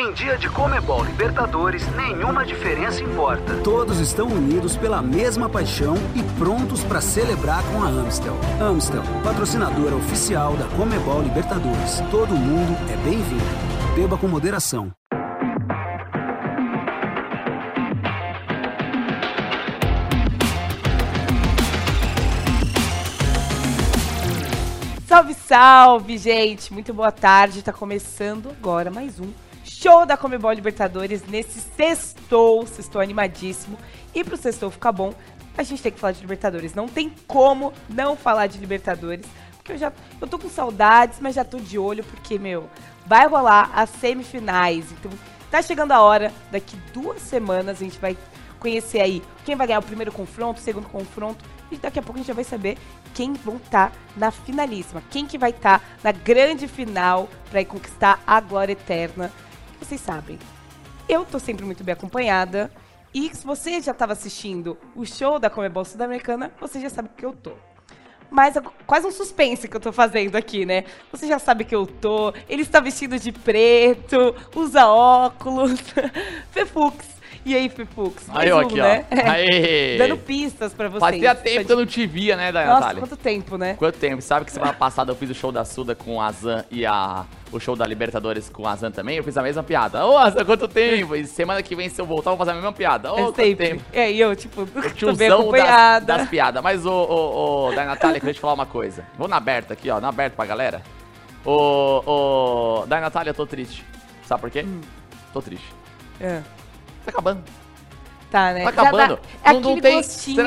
Em dia de Comebol Libertadores, nenhuma diferença importa. Todos estão unidos pela mesma paixão e prontos para celebrar com a Amstel. Amstel, patrocinadora oficial da Comebol Libertadores. Todo mundo é bem-vindo. Beba com moderação. Salve, salve, gente! Muito boa tarde. Tá começando agora mais um show da Comebol Libertadores nesse sextou. Sextou animadíssimo. E pro sextou ficar bom, a gente tem que falar de Libertadores. Não tem como não falar de Libertadores. Porque eu já eu tô com saudades, mas já tô de olho, porque, meu, vai rolar as semifinais. Então, tá chegando a hora. Daqui duas semanas a gente vai conhecer aí quem vai ganhar o primeiro confronto, o segundo confronto. E daqui a pouco a gente já vai saber quem vão estar tá na finalíssima. Quem que vai estar tá na grande final para conquistar a glória eterna. Vocês sabem, eu tô sempre muito bem acompanhada. E se você já estava assistindo o show da Comebol Sul-Americana, você já sabe que eu tô. Mas é quase um suspense que eu tô fazendo aqui, né? Você já sabe que eu tô. Ele está vestido de preto, usa óculos. Fefux e aí, Fifux? Aí, um, aqui, né? ó. Aí. Dando pistas pra vocês. Fazia tempo que eu não te via, né, Nossa, quanto tempo, né? Quanto tempo? Sabe que semana passada eu fiz o show da Suda com a Zan e a... o show da Libertadores com a Zan também? Eu fiz a mesma piada. Ô, Azan, quanto tempo? E semana que vem, se eu voltar, eu vou fazer a mesma piada. Ô, é quanto tempo? É, e eu, tipo, bem acompanhada. Das, das piadas. Mas, ô, ô, ô, da Natália, queria te falar uma coisa. Vou na aberta aqui, ó, na aberta pra galera. Ô, ô, da Natália, eu tô triste. Sabe por quê? Hum. Tô triste. É. Tá acabando. Tá, né? Tá acabando. É não, não tem,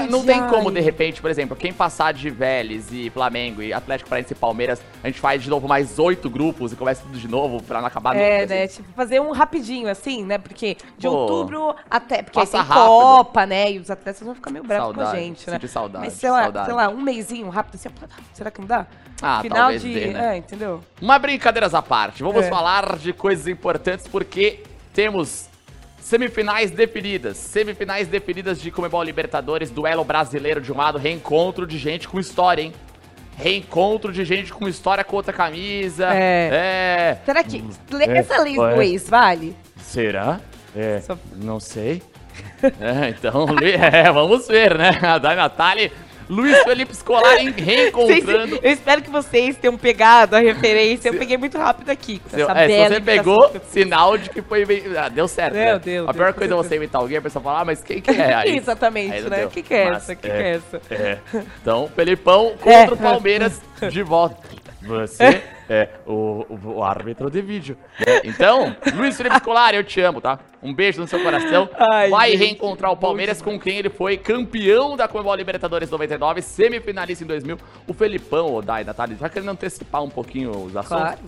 não tem como, de repente, por exemplo, quem passar de Vélez e Flamengo e Atlético Paranaense e Palmeiras, a gente faz de novo mais oito grupos e começa tudo de novo pra não acabar É, nunca, né? Assim. Tipo, fazer um rapidinho, assim, né? Porque de Pô, outubro até. Porque aí tem rápido. Copa, né? E os atletas vão ficar meio bravos com a gente, né? saudade. Mas sei lá, saudade. sei lá, um mêsinho rápido assim, será que não dá? Ah, Final talvez de. dê, né? É, entendeu? Uma brincadeiras à parte. Vamos É. falar de coisas importantes porque temos Semifinais definidas. Semifinais definidas de Comebol Libertadores, duelo brasileiro de um lado, reencontro de gente com história, hein? Reencontro de gente com história com outra camisa. É. É. Será que. Essa lei do ex vale? Será? É. Só- Não sei. É, então, é, vamos ver, né? A Dai Natália, Luiz Felipe Scolari reencontrando. eu espero que vocês tenham pegado a referência. Eu peguei muito rápido aqui. Com Seu- essa é, se você pegou, sinal de que foi bem. Ah, deu certo. Deu, né? deu, A pior com coisa é você imitar alguém, a pessoa fala, ah, mas quem que é? Aí, Exatamente, aí né? O que, que é Mas, essa? O que, que é essa? É. Então, Felipão contra É. o Palmeiras de volta. Você é o, o- o árbitro de vídeo. né? Então, Luiz Felipe Scolari, eu te amo, tá? Um beijo no seu coração. Ai, Vai gente, reencontrar o Palmeiras com quem ele foi campeão da Comebol Libertadores 99, semifinalista em 2000. O Felipão, o Dai, Natália, já querendo antecipar um pouquinho os assuntos. Claro.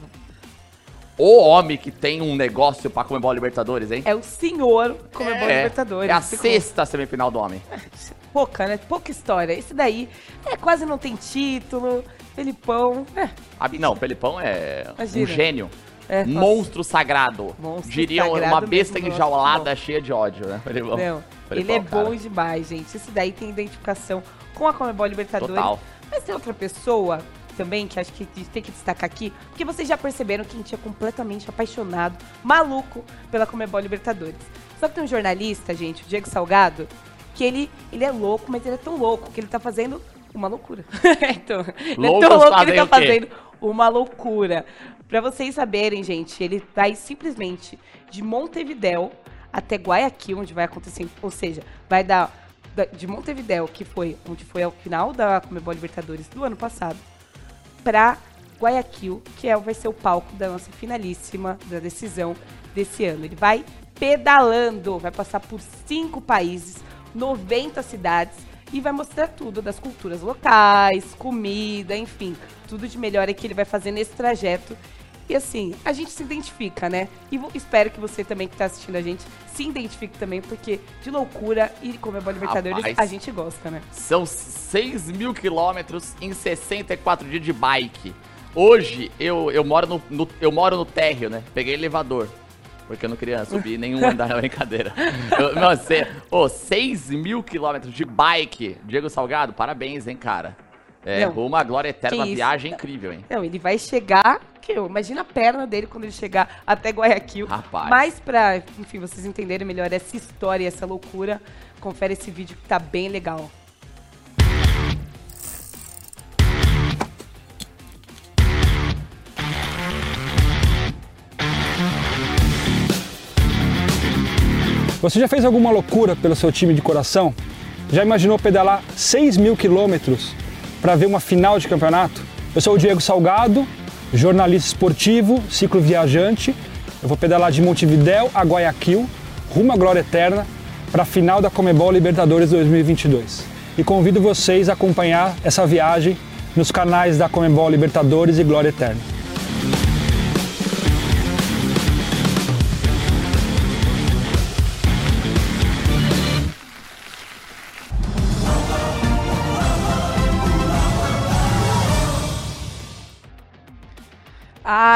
O homem que tem um negócio pra Comebol Libertadores, hein? É o senhor Comebol Libertadores. É a sexta semifinal do homem. Pouca, né? Pouca história. Esse daí é quase não tem título. Felipão. É, Ah, Não, Felipão é Imagina. um gênio. É, um monstro sagrado. Monstro Diriam sagrado uma besta enjaulada cheia de ódio, né? Felipão. não. Felipão, Ele é bom cara. demais, gente. Esse daí tem identificação com a Comebol Libertadores. Total. Mas tem outra pessoa também que acho que tem que destacar aqui, porque vocês já perceberam que a gente é completamente apaixonado, maluco pela Comebol Libertadores. Só que tem um jornalista, gente, o Diego Salgado, que ele, ele é louco, mas ele é tão louco que ele tá fazendo uma loucura. então, ele é tão louco que ele tá fazendo uma loucura. Pra vocês saberem, gente, ele vai simplesmente de Montevidéu até Guayaquil, onde vai acontecer, ou seja, vai dar da- de Montevidéu, que foi onde foi ao final da Comebol Libertadores do ano passado, pra Guayaquil, que é, vai ser o palco da nossa finalíssima da decisão desse ano. Ele vai pedalando, vai passar por cinco países, 90 cidades e vai mostrar tudo das culturas locais, comida, enfim, tudo de melhor é que ele vai fazer nesse trajeto. E assim, a gente se identifica, né? E espero que você também que tá assistindo a gente se identifique também, porque de loucura e como é Boa Libertadores, Rapaz. a gente gosta, né? São 6 mil quilômetros em 64 dias de bike. Hoje, eu, eu, moro no, no- eu moro no térreo, né? Peguei elevador. Porque eu não queria subir nenhum andar na brincadeira. Eu, não, cê, ô, 6 mil quilômetros de bike. Diego Salgado, parabéns, hein, cara. É, Não, rumo à glória eterna, uma viagem incrível, hein? Não, ele vai chegar que eu. Imagina a perna dele quando ele chegar até Guayaquil. Rapaz. Mas pra, enfim, vocês entenderem melhor essa história e essa loucura, confere esse vídeo que tá bem legal. Você já fez alguma loucura pelo seu time de coração? Já imaginou pedalar 6 mil quilômetros para ver uma final de campeonato? Eu sou o Diego Salgado, jornalista esportivo, ciclo viajante. Eu vou pedalar de Montevidéu a Guayaquil, rumo à glória eterna, para a final da Comebol Libertadores 2022. E convido vocês a acompanhar essa viagem nos canais da Comebol Libertadores e Glória Eterna.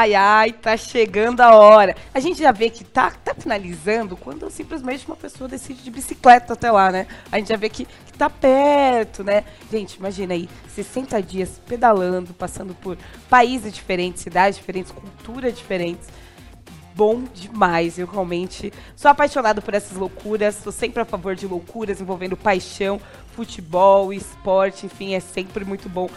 Ai, ai, tá chegando a hora. A gente já vê que tá, tá finalizando quando simplesmente uma pessoa decide de bicicleta até lá, né? A gente já vê que, que tá perto, né? Gente, imagina aí, 60 dias pedalando, passando por países diferentes, cidades diferentes, culturas diferentes. Bom demais, eu realmente sou apaixonado por essas loucuras, sou sempre a favor de loucuras envolvendo paixão, futebol, esporte, enfim, é sempre muito bom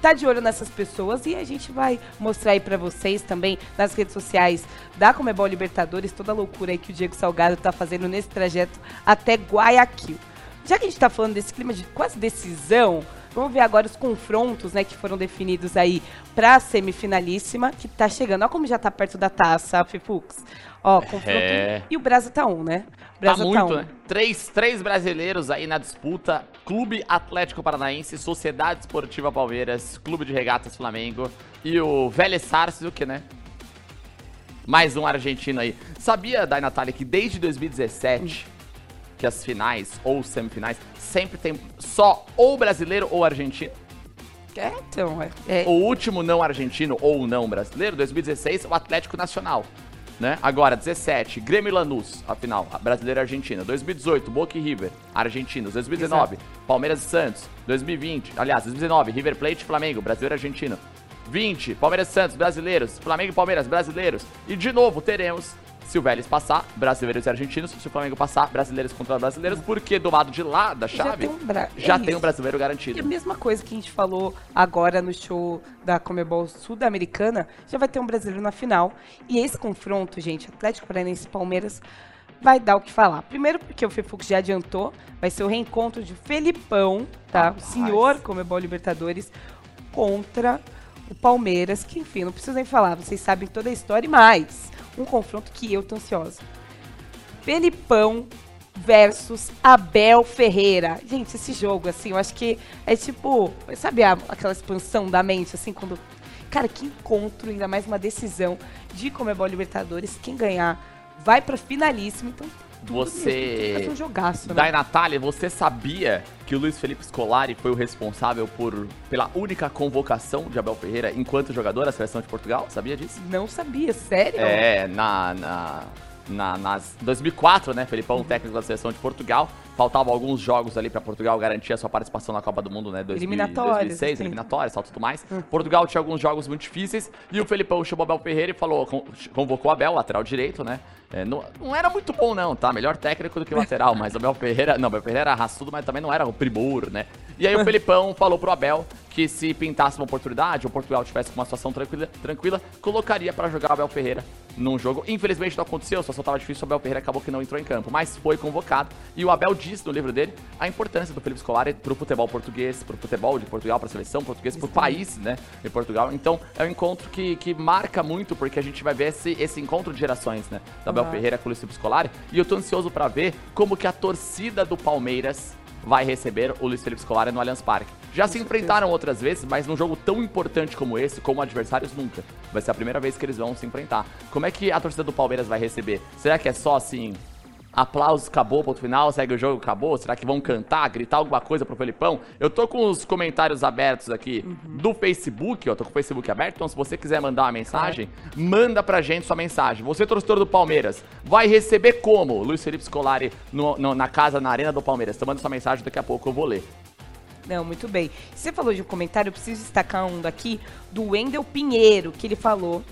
tá de olho nessas pessoas e a gente vai mostrar aí para vocês também nas redes sociais da Comebol Libertadores toda a loucura aí que o Diego Salgado tá fazendo nesse trajeto até Guayaquil. Já que a gente tá falando desse clima de quase decisão, vamos ver agora os confrontos, né, que foram definidos aí para a semifinalíssima, que tá chegando. Olha como já tá perto da taça, Fifux. Ó, confronto. É. E o Brasil tá um, né? O Tá Brasil muito, né? Três, três brasileiros aí na disputa. Clube Atlético Paranaense, Sociedade Esportiva Palmeiras, Clube de Regatas Flamengo e o Vélez Sarsfield, né? Mais um argentino aí. Sabia, Dai Natália, que desde 2017 que as finais ou semifinais sempre tem só ou brasileiro ou argentino? É, então, é O último não argentino ou não brasileiro, 2016, o Atlético Nacional. Né? Agora, 17, Grêmio e Lanús, a final, brasileira e argentina. 2018, Boca e River, argentinos. 2019, Palmeiras e Santos. 2020, aliás, 2019, River Plate e Flamengo, brasileiro e argentino. 20, Palmeiras e Santos, brasileiros. Flamengo e Palmeiras, brasileiros. E de novo, teremos, se o Vélez passar, brasileiros e argentinos. Se o Flamengo passar, brasileiros contra brasileiros. Porque do lado de lá da Já chave, tem um bra- já é tem um brasileiro E a garantido. mesma coisa que a gente falou agora no show da Comebol Sul-Americana, já vai ter um brasileiro na final. E esse confronto, gente, Atlético Paranaense e Palmeiras, vai dar o que falar. Primeiro porque o Fefux já adiantou, vai ser o reencontro de Felipão, tá? O senhor Comebol Libertadores contra o Palmeiras, que enfim, não preciso nem falar, vocês sabem toda a história e mais. Um confronto que eu tô ansiosa. Felipão versus Abel Ferreira. Gente, esse jogo, assim, eu acho que é tipo, sabe a- aquela expansão da mente, assim, quando. Cara, que encontro, ainda mais uma decisão de Comebol Libertadores. Quem ganhar vai pra finalíssima, então. Você- ser um jogaço, né? Dai Natália, você sabia que o Luiz Felipe Scolari foi o responsável por, pela única convocação de Abel Ferreira enquanto jogador da seleção de Portugal? Sabia disso? Não sabia, sério? É, na, na, na, nas 2004, né, Felipão, técnico da seleção de Portugal. Faltavam alguns jogos ali pra Portugal garantir a sua participação na Copa do Mundo, né, 2000, Eliminatórias, 2006, assim. eliminatórias, tal, tudo mais. Portugal tinha alguns jogos muito difíceis e o Felipão chamou Abel Ferreira e falou, con- convocou Abel, lateral direito, né? É, não, não era muito bom não, tá? Melhor técnico do que lateral, mas o Abel Ferreira, não, o Abel Ferreira era raçudo, mas também não era o primor, né? E aí o Felipão falou pro Abel que se pintasse uma oportunidade, ou Portugal tivesse com uma situação tranquila, tranquila colocaria pra jogar o Abel Ferreira num jogo. Infelizmente não aconteceu, a situação tava difícil, o Abel Ferreira acabou que não entrou em campo, mas foi convocado. E o Abel disse no livro dele a importância do Felipe Scolari pro futebol português, pro futebol de Portugal, pra seleção portuguesa, pro país, né, de Portugal. Então é um encontro que, que marca muito, porque a gente vai ver esse, esse encontro de gerações, né, do Abel Uhum. Ferreira com o Felipe Scolari. E eu tô ansioso pra ver como que a torcida do Palmeiras vai receber o Luiz Felipe Scolari no Allianz Parque. Já se enfrentaram outras vezes, mas num jogo tão importante como esse, como adversários, nunca. Vai ser a primeira vez que eles vão se enfrentar. Como é que a torcida do Palmeiras vai receber? Será que é só assim, aplausos, acabou, ponto final, segue o jogo, acabou? Será que vão cantar, gritar alguma coisa pro Felipão? Eu tô com os comentários abertos aqui do Facebook, ó, tô com o Facebook aberto, então se você quiser mandar uma mensagem, manda pra gente sua mensagem. Você, torcedor do Palmeiras, vai receber como? Luiz Felipe Scolari no- no- na casa, na arena do Palmeiras. Então manda sua mensagem, daqui a pouco eu vou ler. Não, muito bem. Você falou de um comentário, eu preciso destacar um daqui do Wendel Pinheiro, que ele falou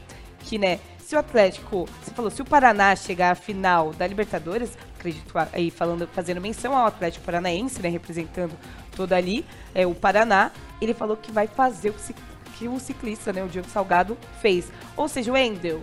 que, né, se o Atlético, você falou, se o Paraná chegar à final da Libertadores, acredito aí falando, fazendo menção ao Atlético Paranaense, né, representando todo ali, é o Paraná, ele falou que vai fazer o que, o ciclista, né, o Diego Salgado fez. Ou seja, o Wendel,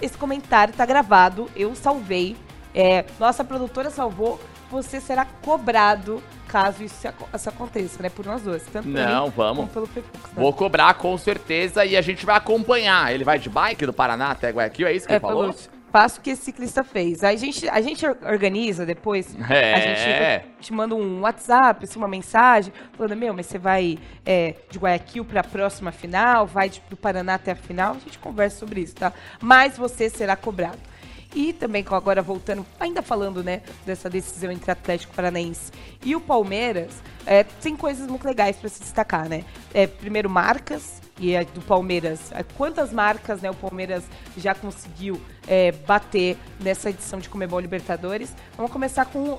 esse comentário tá gravado, eu salvei, é, nossa produtora salvou, você será cobrado caso isso, isso aconteça, né? Por nós dois. Tanto Não, vamos. pelo Fefux, né? Vou cobrar com certeza e a gente vai acompanhar. Ele vai de bike do Paraná até Guayaquil, é isso que é, ele falou? passo que esse ciclista fez. A gente, a gente organiza depois, é. a gente te manda um WhatsApp, assim, uma mensagem, falando, meu, mas você vai é, de Guayaquil para a próxima final, vai de, do Paraná até a final, a gente conversa sobre isso, tá? Mas você será cobrado. E também, agora voltando, ainda falando, né, dessa decisão entre Atlético Paranaense e o Palmeiras, é, tem coisas muito legais para se destacar, né? É, primeiro, marcas, e é do Palmeiras. É, quantas marcas né, o Palmeiras já conseguiu é, bater nessa edição de Comebol Libertadores? Vamos começar com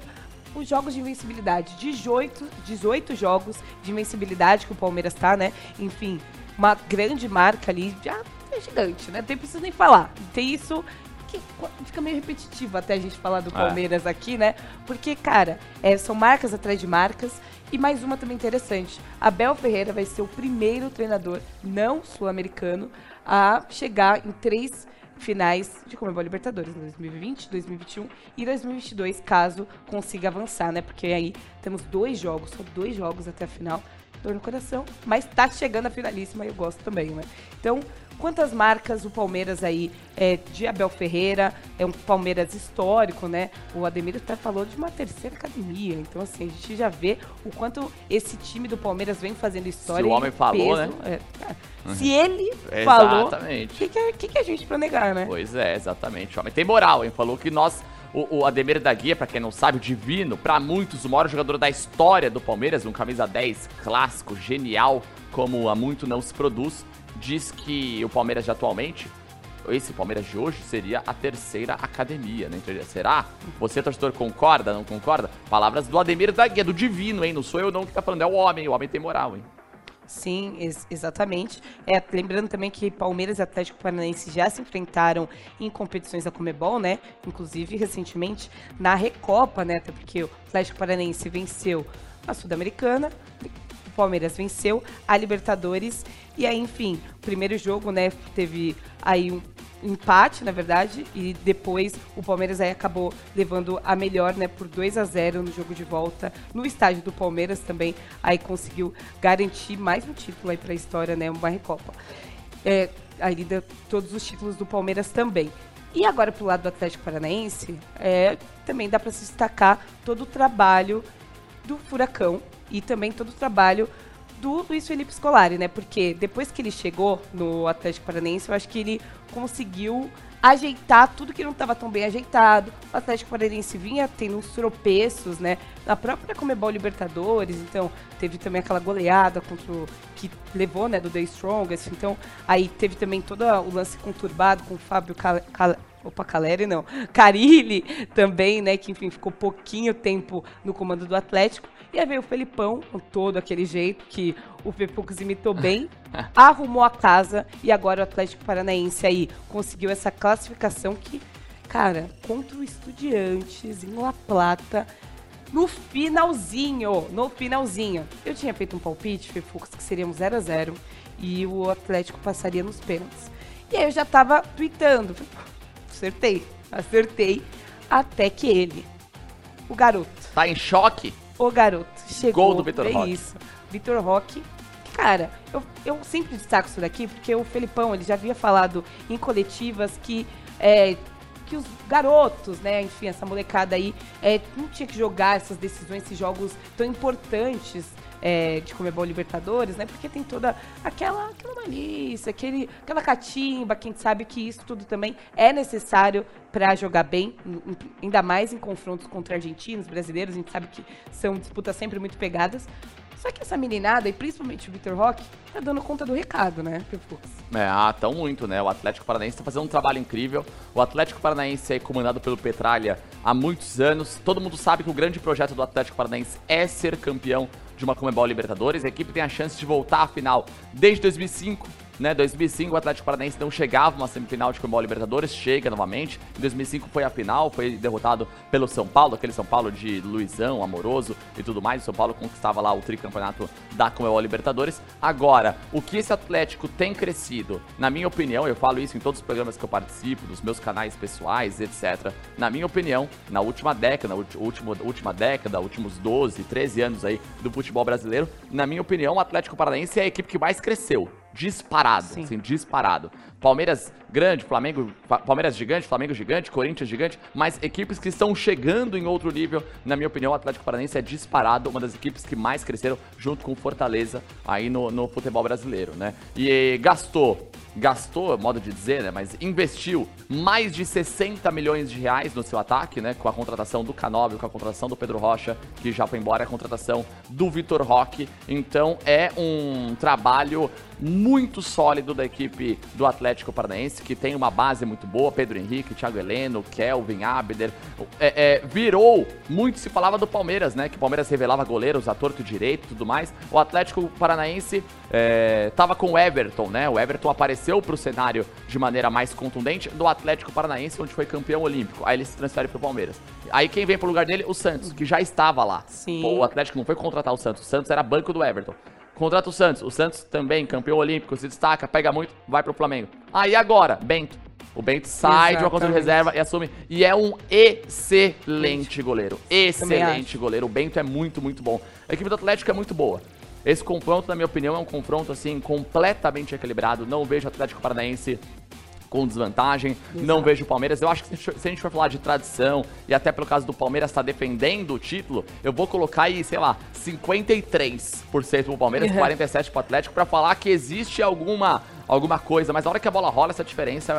os jogos de invencibilidade. 18, 18 jogos de invencibilidade que o Palmeiras tá, né? Enfim, uma grande marca ali, já é gigante, né? Não preciso nem falar. Tem isso que fica meio repetitivo até a gente falar do é. Palmeiras é. aqui, né? Porque, cara, é, são marcas atrás de marcas. E mais uma também interessante: Abel Ferreira vai ser o primeiro treinador não sul-americano a chegar em três finais de Comebol Libertadores, 2020, 2021 e 2022, caso consiga avançar, né? Porque aí temos dois jogos, só dois jogos até a final. Dor no coração, mas tá chegando a finalíssima e eu gosto também, né? Então, quantas marcas o Palmeiras aí é, de Abel Ferreira, é um Palmeiras histórico, né? O Ademir até falou de uma terceira academia, então assim, a gente já vê o quanto esse time do Palmeiras vem fazendo história. Se o homem falou, peso, né? É, se ele falou, o que, que, que, que a gente pra negar, né? Pois é, exatamente. O homem tem moral, hein? Falou que nós o, o Ademir da Guia, para quem não sabe, o divino, para muitos, o maior jogador da história do Palmeiras, um camisa 10 clássico, genial, como há muito não se produz diz que o Palmeiras de atualmente, esse Palmeiras de hoje, seria a terceira academia, né? Será? Você, torcedor, concorda, não concorda? Palavras do Ademir da Guia, do divino, hein? Não sou eu não que tá falando, é o homem, o homem tem moral, hein? Sim, ex exatamente. É, lembrando também que Palmeiras e Atlético Paranaense já se enfrentaram em competições da Comebol, né? Inclusive, recentemente, na Recopa, né? Até porque o Atlético Paranaense venceu a Sul-Americana, Palmeiras venceu a Libertadores e aí, enfim, primeiro jogo, né, teve aí um empate, na verdade, e depois o Palmeiras aí acabou levando a melhor, né, por 2 a 0 no jogo de volta, no estádio do Palmeiras também, aí conseguiu garantir mais um título aí para a história, né, uma Recopa. É, aí todos os títulos do Palmeiras também. E agora pro lado do Atlético Paranaense, é, também dá para se destacar todo o trabalho do Furacão e também todo o trabalho do Luiz Felipe Scolari, né? Porque depois que ele chegou no Atlético Paranaense, eu acho que ele conseguiu ajeitar tudo que não estava tão bem ajeitado. O Atlético Paranaense vinha tendo uns tropeços, né? Na própria Comebol Libertadores, então teve também aquela goleada contra o, que levou, né, do The Strongest. Então aí teve também todo o lance conturbado com o Fábio Cal Cal Opa, Caleri não. Carilli também, né? Que enfim ficou pouquinho tempo no comando do Atlético. E aí veio o Felipão, com todo aquele jeito que o Pepux imitou bem, arrumou a casa e agora o Atlético Paranaense aí conseguiu essa classificação que, cara, contra o Estudiantes em La Plata, no finalzinho, no finalzinho. Eu tinha feito um palpite, Fefux, que seria um 0 a 0 e o Atlético passaria nos pênaltis. E aí eu já tava tweetando, acertei, acertei, até que ele, o garoto. Tá em choque? O garoto chegou. Gol do Vitor Roque. Isso. Vitor Roque. Cara, eu, eu sempre destaco isso daqui porque o Felipão ele já havia falado em coletivas que é, que os garotos, né, enfim, essa molecada aí, é, não tinha que jogar essas decisões, esses jogos tão importantes é, de Comebol Libertadores, né? Porque tem toda aquela, aquela malícia, aquele, aquela catimba, quem sabe que isso tudo também é necessário para jogar bem, ainda mais em confrontos contra argentinos, brasileiros, a gente sabe que são disputas sempre muito pegadas. Só que essa meninada, e principalmente o Vitor Roque, tá dando conta do recado, né, É, ah, tão muito, né? O Atlético Paranaense tá fazendo um trabalho incrível. O Atlético Paranaense é comandado pelo Petralha há muitos anos. Todo mundo sabe que o grande projeto do Atlético Paranaense é ser campeão de uma Comebol Libertadores. A equipe tem a chance de voltar à final desde 2005, né? 2005 o Atlético Paranaense não chegava uma semifinal de Comebol Libertadores, chega novamente. Em 2005 foi a final, foi derrotado pelo São Paulo, aquele São Paulo de Luizão, amoroso e tudo mais. O São Paulo conquistava lá o tricampeonato da Comebol Libertadores. Agora, o que esse Atlético tem crescido, na minha opinião, eu falo isso em todos os programas que eu participo, nos meus canais pessoais, etc. Na minha opinião, na última década, última, última década, últimos 12, 13 anos aí do futebol brasileiro, na minha opinião, o Atlético Paranaense é a equipe que mais cresceu. Disparado, Sim. assim, disparado. Palmeiras grande, Flamengo, Palmeiras gigante, Flamengo gigante, Corinthians gigante, mas equipes que estão chegando em outro nível, na minha opinião, o Atlético Paranaense é disparado, uma das equipes que mais cresceram junto com o Fortaleza aí no, no futebol brasileiro, né? E gastou gastou, modo de dizer, né, mas investiu mais de 60 milhões de reais no seu ataque, né, com a contratação do Canóbio, com a contratação do Pedro Rocha, que já foi embora, a contratação do Vitor Roque. Então é um trabalho muito sólido da equipe do Atlético Paranaense, que tem uma base muito boa, Pedro Henrique, Thiago Heleno, Kelvin, Abder, é, é, virou, muito se falava do Palmeiras, né, que o Palmeiras revelava goleiros a torto direito e tudo mais, o Atlético Paranaense é, tava com o Everton, né, o Everton apareceu pro cenário de maneira mais contundente do Atlético Paranaense, onde foi campeão olímpico, aí ele se transfere pro Palmeiras. Aí quem vem pro lugar dele? O Santos, que já estava lá. Sim. Pô, o Atlético não foi contratar o Santos, o Santos era banco do Everton. Contrata o Santos. O Santos também, campeão olímpico, se destaca, pega muito, vai pro Flamengo. Aí agora, Bento. O Bento sai Exatamente. de uma conta de reserva e assume. E é um excelente goleiro. Excelente goleiro. O Bento é muito, muito bom. A equipe do Atlético é muito boa. Esse confronto, na minha opinião, é um confronto assim completamente equilibrado. Não vejo o Atlético Paranaense com desvantagem. Exato. Não vejo o Palmeiras. Eu acho que se a gente for falar de tradição, e até pelo caso do Palmeiras estar tá defendendo o título, eu vou colocar aí, sei lá, 53% pro Palmeiras, uhum. 47% pro Atlético, para falar que existe alguma alguma coisa, mas na hora que a bola rola, essa diferença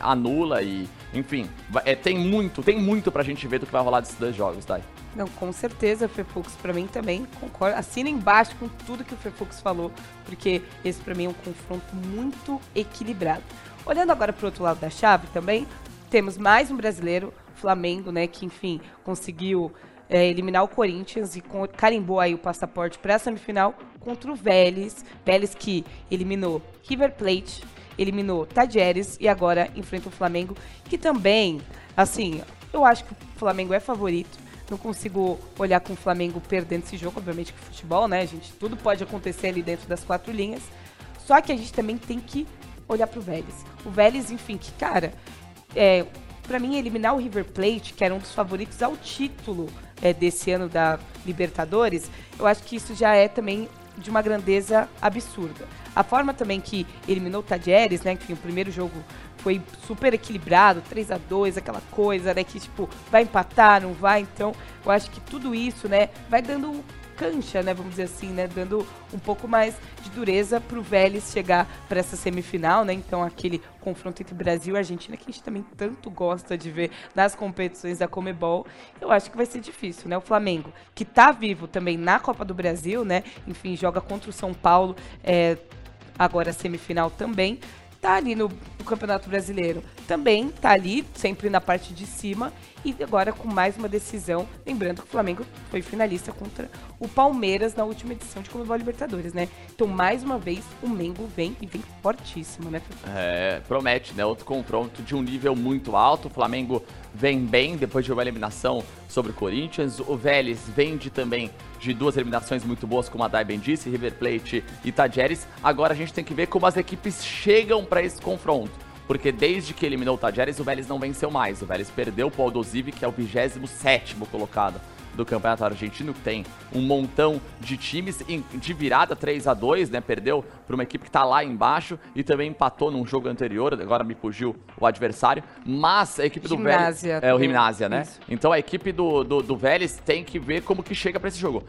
anula e, enfim, é, tem muito, tem muito pra gente ver do que vai rolar desses dois jogos, tá? Não, com certeza, Fefux, pra mim também, concordo, assina embaixo com tudo que o Fefux falou, porque esse pra mim é um confronto muito equilibrado. Olhando agora para o outro lado da chave também, temos mais um brasileiro, Flamengo, né, que enfim conseguiu é, eliminar o Corinthians e carimbou aí o passaporte para a semifinal contra o Vélez. Vélez que eliminou River Plate, eliminou Tajeres e agora enfrenta o Flamengo, que também, assim, eu acho que o Flamengo é favorito. Não consigo olhar com o Flamengo perdendo esse jogo, obviamente que futebol, né, gente? Tudo pode acontecer ali dentro das quatro linhas. Só que a gente também tem que olhar pro Vélez. O Vélez, enfim, que, cara, é, para mim, eliminar o River Plate, que era um dos favoritos ao título é, desse ano da Libertadores, eu acho que isso já é também de uma grandeza absurda. A forma também que eliminou o Tadieres, né? Que o primeiro jogo foi super equilibrado, 3 a 2 aquela coisa, né? Que, tipo, vai empatar, não vai. Então, eu acho que tudo isso, né? Vai dando cancha, né, vamos dizer assim, né, dando um pouco mais de dureza para o Vélez chegar para essa semifinal, né? Então aquele confronto entre Brasil e Argentina que a gente também tanto gosta de ver nas competições da Comebol, eu acho que vai ser difícil, né? O Flamengo, que está vivo também na Copa do Brasil, né? Enfim, joga contra o São Paulo, é, agora semifinal também tá ali no, no, Campeonato Brasileiro. Também tá ali, sempre na parte de cima. E agora com mais uma decisão. Lembrando que o Flamengo foi finalista contra o Palmeiras na última edição de Comebol Libertadores, né? Então, mais uma vez, o Mengo vem e vem fortíssimo, né? É, promete, né? Outro confronto de um nível muito alto. O Flamengo vem bem depois de uma eliminação sobre o Corinthians. O Vélez vem de também de duas eliminações muito boas, como a Dai bem disse, River Plate e Tajeres. Agora a gente tem que ver como as equipes chegam para esse confronto. Porque desde que eliminou o Tajeres, o Vélez não venceu mais. O Vélez perdeu o Aldosivi, que é o 27 colocado do Campeonato Argentino, que tem um montão de times de virada 3 a 2 né? Perdeu para uma equipe que está lá embaixo e também empatou num jogo anterior, agora me fugiu o adversário. Mas a equipe do Vélez. É o Gimnásia, né? Isso. Então a equipe do, do, do Vélez tem que ver como que chega para esse jogo.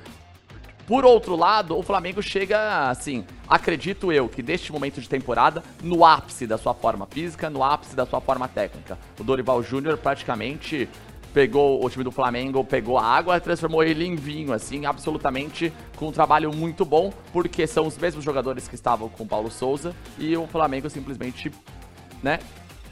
Por outro lado, o Flamengo chega, assim, acredito eu, que neste momento de temporada, no ápice da sua forma física, no ápice da sua forma técnica. O Dorival Júnior praticamente pegou o time do Flamengo, pegou a água, transformou ele em vinho, assim, absolutamente com um trabalho muito bom, porque são os mesmos jogadores que estavam com o Paulo Souza e o Flamengo simplesmente, né,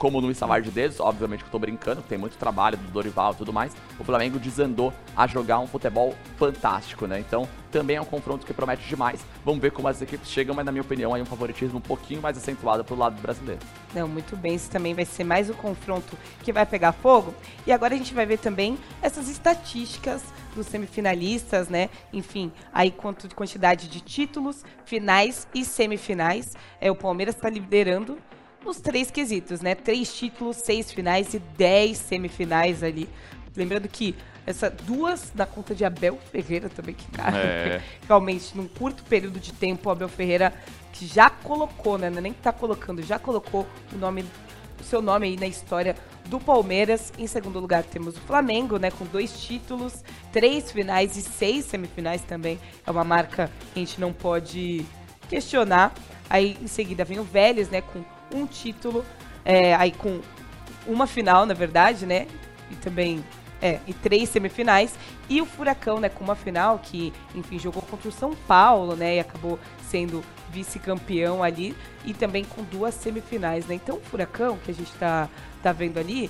como no Estalar de Dedos, obviamente que eu tô brincando, tem muito trabalho do Dorival e tudo mais, o Flamengo desandou a jogar um futebol fantástico, né? Então, também é um confronto que promete demais. Vamos ver como as equipes chegam, mas na minha opinião, aí um favoritismo um pouquinho mais acentuado pro lado brasileiro. Não, muito bem, isso também vai ser mais um confronto que vai pegar fogo. E agora a gente vai ver também essas estatísticas dos semifinalistas, né? Enfim, aí quanto de quantidade de títulos, finais e semifinais. É, o Palmeiras está liderando nos três quesitos, né? Três títulos, seis finais e dez semifinais ali. Lembrando que essa duas na conta de Abel Ferreira também, que cara, É. realmente, num curto período de tempo, o Abel Ferreira que já colocou, né? não Nem que tá colocando, já colocou o nome, o seu nome aí na história do Palmeiras. Em segundo lugar, temos o Flamengo, né? Com dois títulos, três finais e seis semifinais também. É uma marca que a gente não pode questionar. Aí em seguida vem o Vélez, né? Com um título, é, aí com uma final, na verdade, né? E também é, e três semifinais. E o Furacão, né, com uma final que, enfim, jogou contra o São Paulo, né, e acabou sendo vice-campeão ali, e também com duas semifinais, né. Então o Furacão, que a gente tá, tá vendo ali,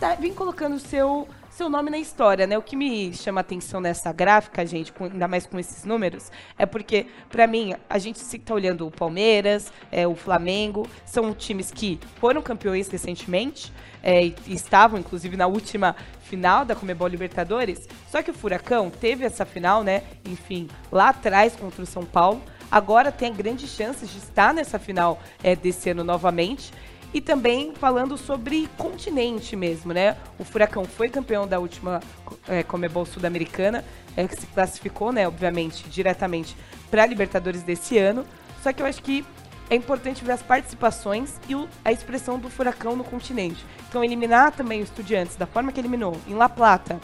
tá, vem colocando o seu, seu nome na história, né. O que me chama atenção nessa gráfica, gente, com- ainda mais com esses números, é porque, pra mim, a gente se tá olhando o Palmeiras, é, o Flamengo, são times que foram campeões recentemente, é, e estavam, inclusive, na última final da Comebol Libertadores. Só que o Furacão teve essa final, né? Enfim, lá atrás contra o São Paulo. Agora tem grandes chances de estar nessa final é, desse ano novamente. E também falando sobre continente mesmo, né? O Furacão foi campeão da última é, Comebol Sul-Americana, é, que se classificou, né, obviamente, diretamente para a Libertadores desse ano. Só que eu acho que é importante ver as participações e o- a expressão do Furacão no continente. Então, eliminar também o Estudiantes da forma que eliminou em La Plata,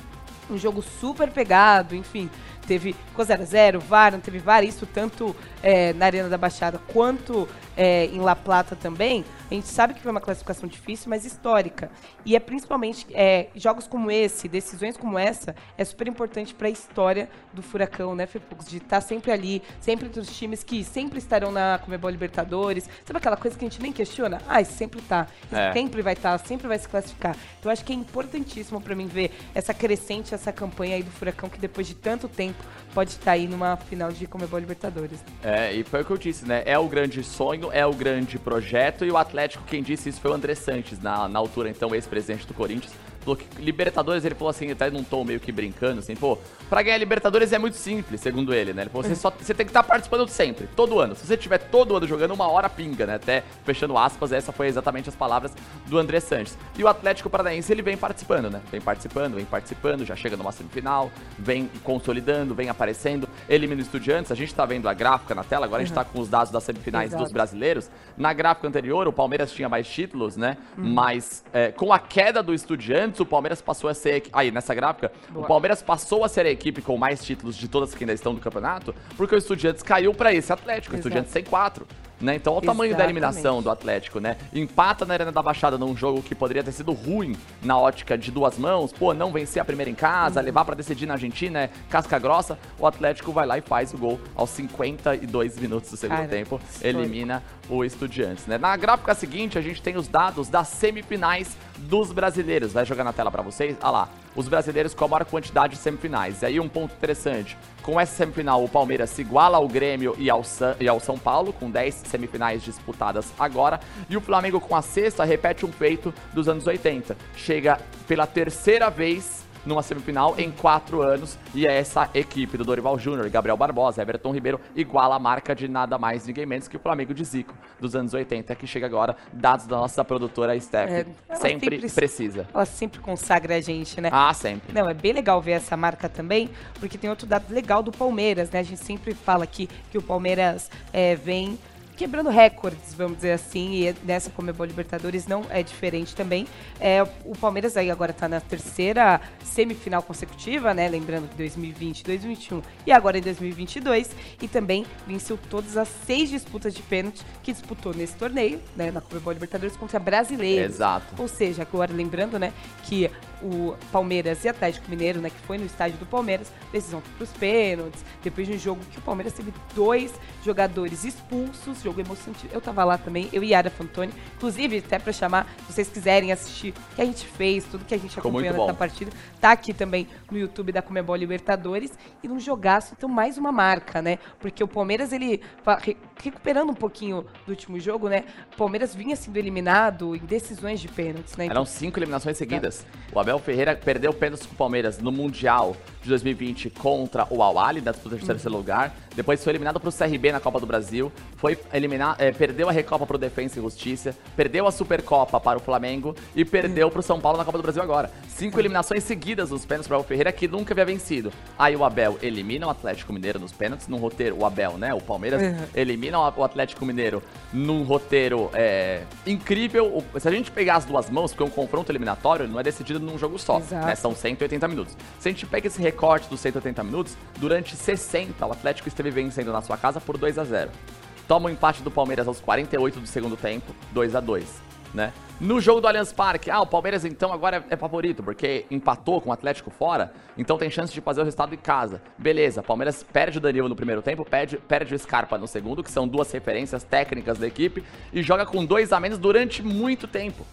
um jogo super pegado, enfim, teve ficou 0x0, VAR, não teve VAR, isso tanto é, na Arena da Baixada quanto é, em La Plata também. A gente sabe que foi uma classificação difícil, mas histórica. E é principalmente é, jogos como esse, decisões como essa, é super importante para a história do Furacão, né, Fepux? De estar sempre ali, sempre entre os times que sempre estarão na Comebol Libertadores. Sabe aquela coisa que a gente nem questiona? Ah, sempre tá. É. sempre vai estar, sempre vai se classificar. Então, eu acho que é importantíssimo para mim ver essa crescente, essa campanha aí do Furacão, que depois de tanto tempo pode estar aí numa final de Comebol Libertadores. É, e foi o que eu disse, né? É o grande sonho, é o grande projeto, e o Atlético, quem disse isso foi o André Sanches, na, na altura, então, ex-presidente do Corinthians. Libertadores, ele falou assim, até num tom meio que brincando, assim, pô, pra ganhar Libertadores é muito simples, segundo ele, né? Ele falou, você, só, você tem que estar participando sempre, todo ano. Se você tiver todo ano jogando, uma hora pinga, né? Até fechando aspas, essa foi exatamente as palavras do André Sanches. E o Atlético Paranaense, ele vem participando, né? Vem participando, vem participando, já chega numa semifinal, vem consolidando, vem aparecendo, elimina o Estudiantes. A gente tá vendo a gráfica na tela, agora a gente tá com os dados das semifinais Exato. dos brasileiros. Na gráfica anterior, o Palmeiras tinha mais títulos, né? Mas é, com a queda do Estudiantes, o Palmeiras passou a ser. Aí, nessa gráfica, Boa. o Palmeiras passou a ser a equipe com mais títulos de todas que ainda estão no campeonato, porque o Estudiantes caiu pra esse Atlético. O. Estudiantes tem quatro. Né? Então, olha o tamanho da Exatamente. eliminação do Atlético, né? Empata na Arena da Baixada num jogo que poderia ter sido ruim na ótica de duas mãos. Pô, não vencer a primeira em casa, levar pra decidir na Argentina, é casca grossa. O Atlético vai lá e faz o gol aos 52 minutos do segundo Cara, tempo. Elimina o Estudiantes, né? Na gráfica seguinte, a gente tem os dados das semifinais dos brasileiros. Vai jogar na tela pra vocês? Ah lá. Os brasileiros com a maior quantidade de semifinais. E aí um ponto interessante. Com essa semifinal, o Palmeiras se iguala ao Grêmio e ao, San- e ao São Paulo, com 10 semifinais disputadas agora. E o Flamengo com a sexta repete um feito dos anos 80. Chega pela terceira vez numa semifinal em quatro anos. E é essa equipe do Dorival Júnior, Gabriel Barbosa, Everton Ribeiro, iguala a marca de nada mais, ninguém menos que o Flamengo de Zico dos anos 80, que chega agora, dados da nossa produtora Steph. É, sempre, sempre- precisa. Ela sempre consagra a gente, né? Ah, sempre. Não, é bem legal ver essa marca também, porque tem outro dado legal do Palmeiras, né? A gente sempre fala aqui que o Palmeiras é, vem quebrando recordes, vamos dizer assim, e nessa Comebol Libertadores não é diferente também. É, o Palmeiras aí agora tá na terceira semifinal consecutiva, né? Lembrando que 2020, 2021 e agora em 2022, e também venceu todas as seis disputas de pênalti que disputou nesse torneio, né? Na Comebol Libertadores contra brasileiros. Exato. Ou seja, agora lembrando, né, que o Palmeiras e Atlético Mineiro, né, que foi no estádio do Palmeiras, decisão para os pênaltis, depois de um jogo que o Palmeiras teve dois jogadores expulsos, jogo emocionante. Eu tava lá também, eu e Yara Fantoni. Inclusive, até pra chamar, se vocês quiserem assistir o que a gente fez, tudo que a gente Ficou acompanhou nessa partida, tá aqui também no YouTube da Comebol Libertadores. E num jogaço, então, mais uma marca, né? Porque o Palmeiras, ele, recuperando um pouquinho do último jogo, né? O Palmeiras vinha sendo eliminado em decisões de pênaltis, né? Eram cinco eliminações seguidas. O Abel Ferreira perdeu pênaltis com o Palmeiras no Mundial de 2020 contra o Al-Ali, da disputa de terceiro lugar. Depois foi eliminado pro CRB na Copa do Brasil. Foi eliminar, eh, perdeu a Recopa pro Defensa e Justiça. Perdeu a Supercopa para o Flamengo. E perdeu pro São Paulo na Copa do Brasil agora. Cinco eliminações seguidas nos pênaltis para o Ferreira, que nunca havia vencido. Aí o Abel elimina o Atlético Mineiro nos pênaltis, num roteiro, o Abel, né? O Palmeiras Uhum. elimina o Atlético Mineiro num roteiro é, incrível. O- Se a gente pegar as duas mãos, porque um confronto eliminatório não é decidido num jogo só, né? São 180 minutos. Se a gente pega esse recorte dos 180 minutos, durante 60 o Atlético esteve vencendo na sua casa por 2 a 0 Toma o empate do Palmeiras aos 48 do segundo tempo, 2 a 2 né? No jogo do Allianz Parque, ah, o Palmeiras então agora é, é favorito, porque empatou com o Atlético fora, então tem chance de fazer o resultado em casa. Beleza, Palmeiras perde o Danilo no primeiro tempo, perde, perde o Scarpa no segundo, que são duas referências técnicas da equipe, e joga com dois a menos durante muito tempo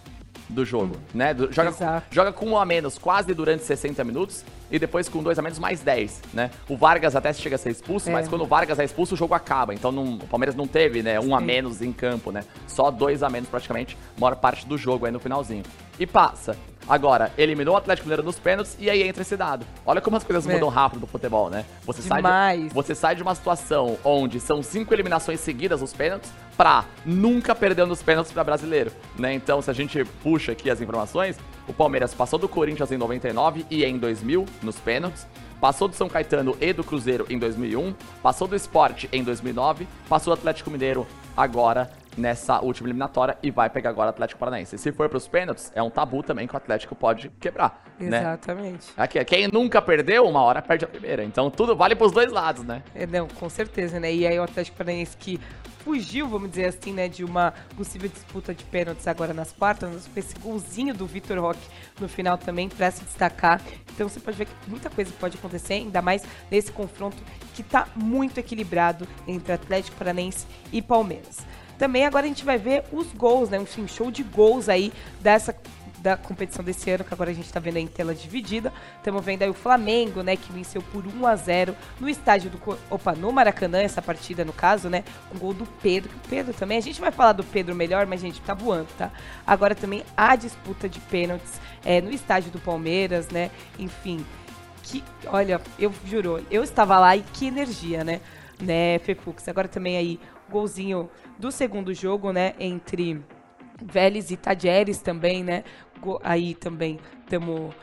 do jogo, né? Do- joga, Exato. joga com um a menos quase durante 60 minutos e depois com dois a menos mais 10, né? O Vargas até chega a ser expulso, É. mas quando o Vargas é expulso, o jogo acaba. Então não- o Palmeiras não teve, né, um a Sim. menos em campo, né? Só dois a menos praticamente, maior parte do jogo aí no finalzinho. E passa. Agora, eliminou o Atlético Mineiro nos pênaltis e aí entra esse dado. Olha como as coisas É. mudam rápido no futebol, né? Você sai, Demais. de, você sai de uma situação onde são cinco eliminações seguidas nos pênaltis pra nunca perder nos pênaltis pra brasileiro, né? Então, se a gente puxa aqui as informações, o Palmeiras passou do Corinthians em 99 e em 2000 nos pênaltis. Passou do São Caetano e do Cruzeiro em 2001, passou do Sport em 2009, passou do Atlético Mineiro agora nessa última eliminatória e vai pegar agora o Atlético Paranaense. Se for pros pênaltis, é um tabu também que o Atlético pode quebrar, né? Exatamente. Aqui, quem nunca perdeu, uma hora perde a primeira. Então tudo vale pros dois lados, né? É, não, com certeza, né? E aí o Atlético Paranaense que fugiu, vamos dizer assim, né, de uma possível disputa de pênaltis agora nas quartas, com esse golzinho do Vitor Roque no final também para se destacar. Então você pode ver que muita coisa pode acontecer, ainda mais nesse confronto que tá muito equilibrado entre Atlético Paranaense e Palmeiras. Também agora a gente vai ver os gols, né? Um show de gols aí dessa da competição desse ano, que agora a gente tá vendo aí em tela dividida. Estamos vendo aí o Flamengo, né, que venceu por 1 a 0 no estádio do opa, no Maracanã, essa partida no caso, né? Um gol do Pedro. que O Pedro também, a gente vai falar do Pedro melhor, mas gente, tá voando, tá? Agora também a disputa de pênaltis é, no estádio do Palmeiras, né? Enfim, que, olha, eu juro, eu estava lá e que energia, né? Né, Fefux. Agora também aí, golzinho do segundo jogo, né, entre Vélez e Tajeres também, né? Aí também estamos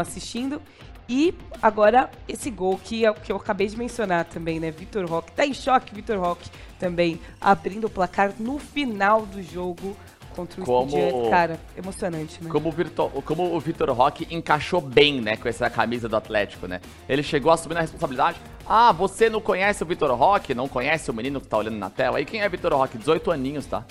assistindo. E agora esse gol que, eu- que eu acabei de mencionar também, né? Vitor Roque. Tá em choque, Vitor Roque também abrindo o placar no final do jogo contra o Como- Estudiantes. Cara, emocionante, né? Como o, Virto- como o Vitor Roque encaixou bem, né, com essa camisa do Atlético, né? Ele chegou assumindo a responsabilidade. Ah, você não conhece o Vitor Roque? Não conhece o menino que tá olhando na tela? E quem é Vitor Roque? 18 aninhos, tá?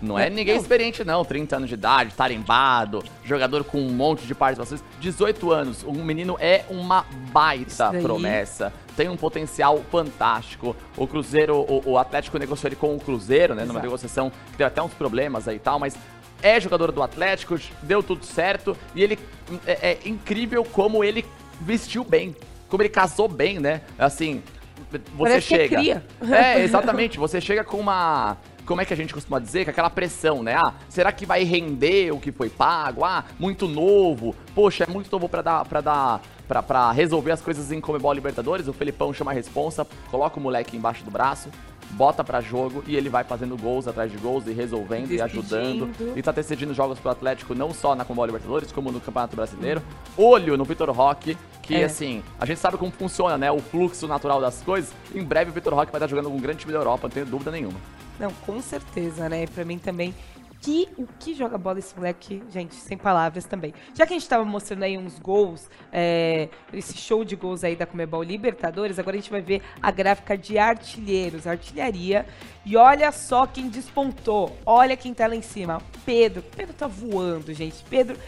Não é ninguém não. experiente, não. 30 anos de idade, tarimbado, jogador com um monte de participações. 18 anos. O menino é uma baita promessa. Tem um potencial fantástico. O Cruzeiro, o, o Atlético negociou ele com o Cruzeiro, né? Numa Exato. negociação que teve até uns problemas aí e tal, mas é jogador do Atlético, deu tudo certo. E ele é, é incrível como ele vestiu bem. Como ele casou bem, né? Assim, você Parece que é chega. cria. É, exatamente. Você chega com uma. Como é que a gente costuma dizer? Com aquela pressão, né? Ah, será que vai render o que foi pago? Ah, muito novo. Poxa, é muito novo pra dar. Pra dar pra resolver as coisas em Comebol Libertadores, o Felipão chama a responsa, coloca o moleque embaixo do braço, bota pra jogo e ele vai fazendo gols atrás de gols e resolvendo e ajudando. Decidindo. E tá decidindo jogos pro Atlético não só na Comebol Libertadores, como no Campeonato Brasileiro. Olho no Vitor Roque, que É. assim, a gente sabe como funciona, né? O fluxo natural das coisas. Em breve o Vitor Roque vai estar jogando com um grande time da Europa, não tenho dúvida nenhuma. Não, com certeza, né? Pra mim também. Que, o que joga bola esse moleque, gente, sem palavras também. Já que a gente tava mostrando aí uns gols, é, esse show de gols aí da Comebol Libertadores, agora a gente vai ver a gráfica de artilheiros, artilharia. E olha só quem despontou. Olha quem tá lá em cima. Pedro. Pedro tá voando, gente. Pedro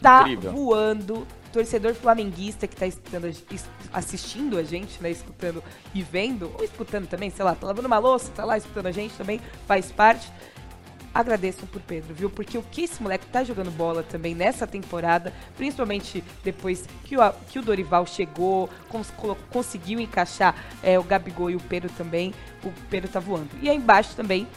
tá Incrível. voando torcedor flamenguista que tá escutando, es- assistindo a gente, né? Escutando e vendo, ou escutando também, sei lá, tá lavando uma louça, tá lá escutando a gente também, faz parte. Agradeçam por Pedro, viu? Porque o que esse moleque tá jogando bola também nessa temporada, principalmente depois que o, a- que o Dorival chegou, cons- conseguiu encaixar é, o Gabigol e o Pedro também, o Pedro tá voando. E aí embaixo também,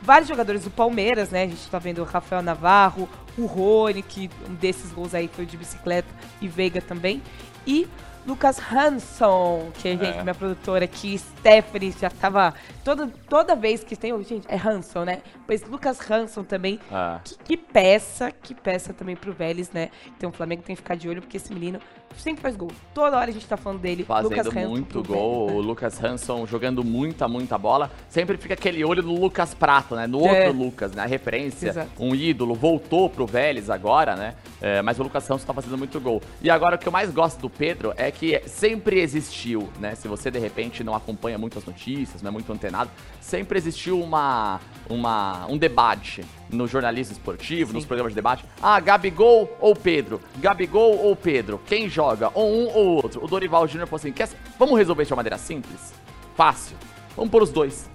vários jogadores do Palmeiras, né? A gente tá vendo o Rafael Navarro, o Rony, que um desses gols aí foi de bicicleta, e Veiga também. E Lucas Hanson, que é, gente, minha produtora aqui, Stephanie, já tava. Toda, toda vez que tem. Gente, é Hanson, né? Pois Lucas Hanson também. Ah. Que, que peça, que peça também pro Vélez, né? Então o Flamengo tem que ficar de olho, porque esse menino sempre faz gol. Toda hora a gente tá falando dele. Fazendo Lucas Hanson muito gol, Vélez, o né? Lucas Hanson jogando muita, muita bola. Sempre fica aquele olho no Lucas Prato, né? No É. outro Lucas, né? A referência, Exato. um ídolo, voltou pro Vélez agora, né? É, mas o Lucas Hanson tá fazendo muito gol. E agora o que eu mais gosto do Pedro é que sempre existiu, né? Se você de repente não acompanha muito as notícias, não é muito antenado, sempre existiu uma, uma, um debate no jornalismo esportivo, nos programas de debate. Ah, Gabigol ou Pedro? Gabigol ou Pedro? Quem joga? Ou um ou outro? O Dorival Júnior falou assim: Quer, vamos resolver isso de uma maneira simples? Fácil. Vamos pôr os dois.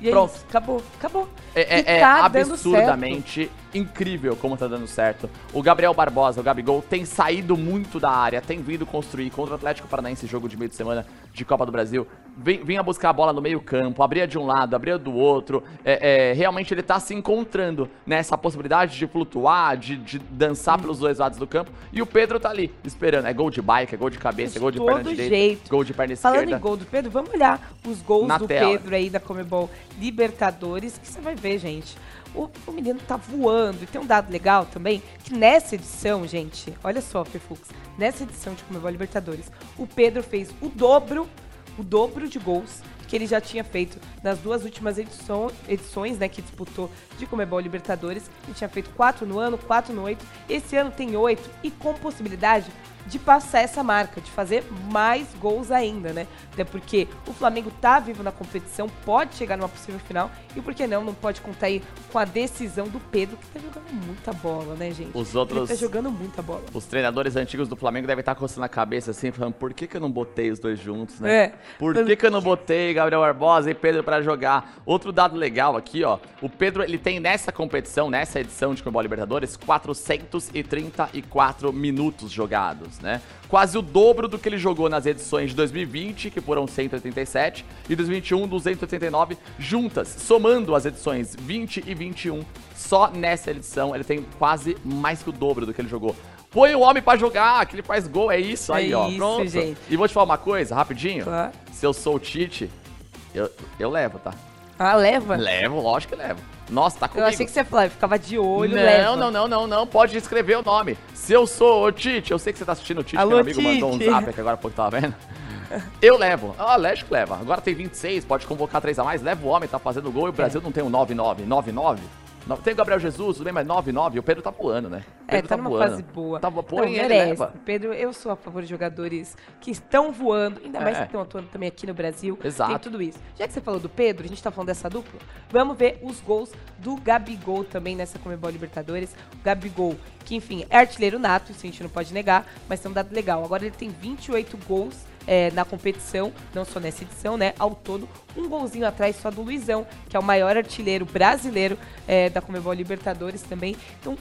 E é Pronto. isso, acabou, acabou. É, é- é tá absurdamente incrível como tá dando certo. O Gabriel Barbosa, o Gabigol, tem saído muito da área, tem vindo construir contra o Atlético Paranaense, jogo de meio de semana de Copa do Brasil. Vinha buscar a bola no meio campo, abria de um lado, abria do outro. É, é, realmente ele tá se encontrando nessa possibilidade de flutuar, de, de dançar pelos dois lados do campo. E o Pedro tá ali, esperando. É gol de bike, é gol de cabeça, é De gol de perna direita, jeito. gol de perna Falando esquerda. em gol do Pedro, vamos olhar os gols Na do tela. Pedro aí da Comebol Libertadores, que você vai ver, gente. O, o menino tá voando. E tem um dado legal também, que nessa edição, gente, olha só, Fefux, nessa edição de Comebol Libertadores, o Pedro fez o dobro, o dobro de gols que ele já tinha feito nas duas últimas edição, edições, né, que disputou de Comebol Libertadores. Ele tinha feito quatro no ano, quatro no oito. Esse ano tem oito e com possibilidade de passar essa marca, de fazer mais gols ainda, né? Até porque o Flamengo tá vivo na competição, pode chegar numa possível final e por que não, não pode contar aí com a decisão do Pedro, que tá jogando muita bola, né, gente? Os outros- Ele tá jogando muita bola. Os treinadores antigos do Flamengo devem estar coçando a cabeça assim, falando, por que, que eu não botei os dois juntos, né? É. Por que, que eu não botei Gabriel Barbosa e Pedro pra jogar? Outro dado legal aqui, ó. O Pedro, ele tem nessa competição, nessa edição de Comebol Libertadores, 434 minutos jogados, né? Quase o dobro do que ele jogou nas edições de 2020, que foram 187, e 2021, 289 juntas, somando as edições 20 e 21. Só nessa edição ele tem quase mais que o dobro do que ele jogou. Põe o homem pra jogar, que ele faz gol, é isso aí, É ó. isso, Pronto. gente. E vou te falar uma coisa, rapidinho. Claro. Se eu sou o Tite, eu, eu levo, tá? Ah, leva? Levo, lógico que levo. Nossa, tá Eu comigo. achei que você eu ficava de olho, não, leva. não, não, não, não. Pode escrever o nome. Se eu sou o Tite, eu sei que você tá assistindo o Tite, Alô, meu amigo mandou um Tite. zap aqui agora pouco tava vendo. Eu levo. Ah, lógico que leva. Agora tem 26, pode convocar três a mais. Leva o homem, tá fazendo gol e o Brasil não tem um 9-9. 9-9? No- Tem o Gabriel Jesus, tudo bem, mas 9-9. E o Pedro tá voando, né? O É, Pedro tá numa voando. fase boa. Tá, Não, põe ele, leva. Pedro, eu sou a favor de jogadores que estão voando, ainda mais É. que estão atuando também aqui no Brasil. Exato. Tem tudo isso. Já que você falou do Pedro, a gente tá falando dessa dupla, vamos ver os gols do Gabigol também nessa Comebol Libertadores. O Gabigol, que enfim, é artilheiro nato, isso a gente não pode negar, mas tem um dado legal. Agora ele tem 28 gols é, na competição, não só nessa edição, né? Ao todo, um golzinho atrás só do Luizão, que é o maior artilheiro brasileiro é, da Comebol Libertadores também. Então,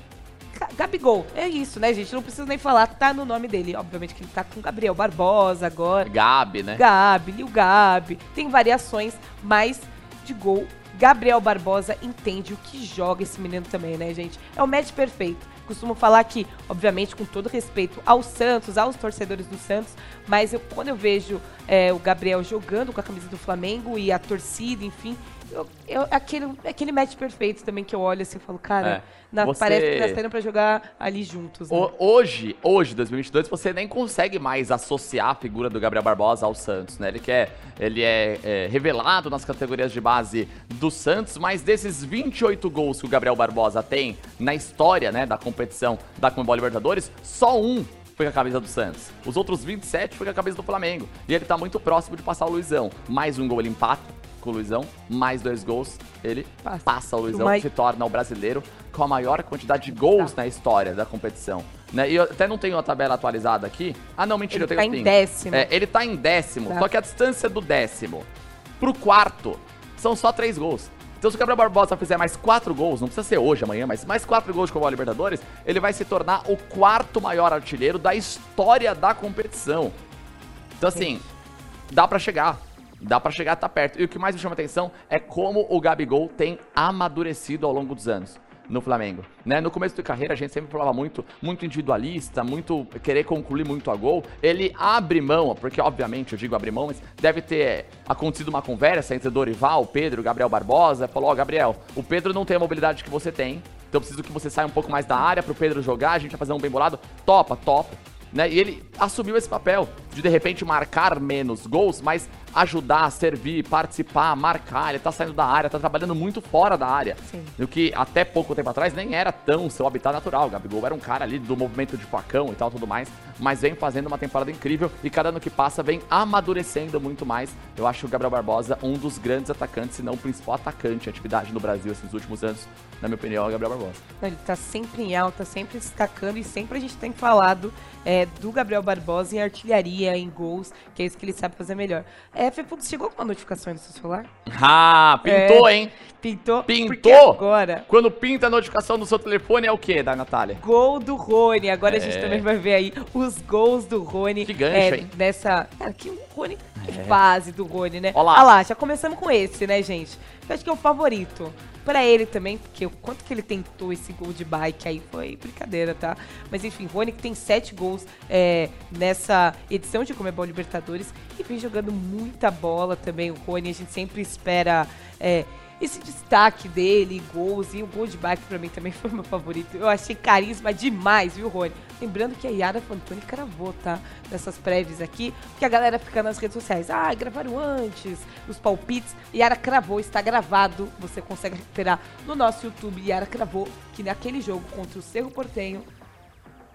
Ga- Gabigol, é isso, né, gente? Não precisa nem falar, tá no nome dele. Obviamente que ele tá com Gabriel Barbosa agora. Gabi, né? Gabi, Lil Gabi. Tem variações, mas de gol, Gabriel Barbosa entende o que joga esse menino também, né, gente? É o match perfeito. Costumo falar que, obviamente, com todo respeito ao Santos, aos torcedores do Santos, mas eu, quando eu vejo é, o Gabriel jogando com a camisa do Flamengo e a torcida, enfim, eu, eu- aquele, aquele match perfeito também que eu olho assim e falo, cara, É. na- Você- parece que nasceram pra jogar ali juntos. né? O- hoje, hoje, 2022, você nem consegue mais associar a figura do Gabriel Barbosa ao Santos, né? Ele, quer, ele é, é, revelado nas categorias de base do Santos, mas desses 28 gols que o Gabriel Barbosa tem na história, né, da competição da Comebol Libertadores, só um foi com a camisa do Santos. Os outros 27 foi com a camisa do Flamengo. E ele tá muito próximo de passar o Luizão. Mais um gol ele empata com o Luizão, mais dois gols, ele Passa. o Luizão, Mas- se torna o brasileiro com a maior quantidade de gols na história da competição. Né? E eu até não tenho a tabela atualizada aqui. Ah, não, mentira, Ele eu tá tenho em sim. décimo. É, ele tá em décimo, Tá. só que a distância do décimo pro quarto são só três gols. Então, se o Gabriel Barbosa fizer mais quatro gols, não precisa ser hoje, amanhã, mas mais quatro gols com a Libertadores, ele vai se tornar o quarto maior artilheiro da história da competição. Então, assim, dá pra chegar. Dá pra chegar, tá perto. E o que mais me chama atenção é como o Gabigol tem amadurecido ao longo dos anos no Flamengo. Né? No começo de carreira, a gente sempre falava muito, muito individualista, muito querer concluir muito a gol. Ele abre mão, porque obviamente eu digo abre mão, mas deve ter acontecido uma conversa entre Dorival, Pedro, Gabriel Barbosa. Falou: Ó, Gabriel, o Pedro não tem a mobilidade que você tem, então preciso que você saia um pouco mais da área pro Pedro jogar, a gente vai fazer um bem bolado. Topa, topa né? E ele assumiu esse papel de de repente marcar menos gols, mas ajudar, servir, participar, marcar. Ele tá saindo da área, tá trabalhando muito fora da área. Sim. O que até pouco tempo atrás nem era tão seu habitat natural. O Gabigol era um cara ali do movimento de facão e tal, tudo mais, mas vem fazendo uma temporada incrível e cada ano que passa vem amadurecendo muito mais. Eu acho o Gabriel Barbosa um dos grandes atacantes, se não o principal atacante em atividade no Brasil esses últimos anos. Na minha opinião, é o Gabriel Barbosa. Ele tá sempre em alta, sempre destacando e sempre a gente tem falado é, do Gabriel Barbosa em artilharia, em gols, que é isso que ele sabe fazer melhor. É, Fefux, chegou com uma notificação aí no seu celular? Ah, pintou, É. hein? Pintou? Pintou? Agora, Quando pinta a notificação no seu telefone é o que, da Natália? gol do Rony. Agora a gente É. também vai ver aí os gols do Rony. Que gancho, é, hein? Nessa. Cara, que Rony. Que fase do Rony, né? Ó lá. Olha lá, já começamos com esse, né, gente? Eu acho que é o favorito. Pra ele também, porque o quanto que ele tentou esse gol de bike aí foi brincadeira, tá? Mas enfim, Rony que tem sete gols é, nessa edição de Comebol Libertadores e vem jogando muita bola também. O Rony, a gente sempre espera. é, esse destaque dele, gols, e o gol de bike pra mim também foi meu favorito. Eu achei carisma demais, viu, Rony? Lembrando que a Yara Fantoni cravou, tá? Nessas prévias aqui, que a galera fica nas redes sociais. Ah, gravaram antes, os palpites. Yara cravou, está gravado. Você consegue recuperar no nosso YouTube. Yara cravou que naquele jogo contra o Cerro Portenho,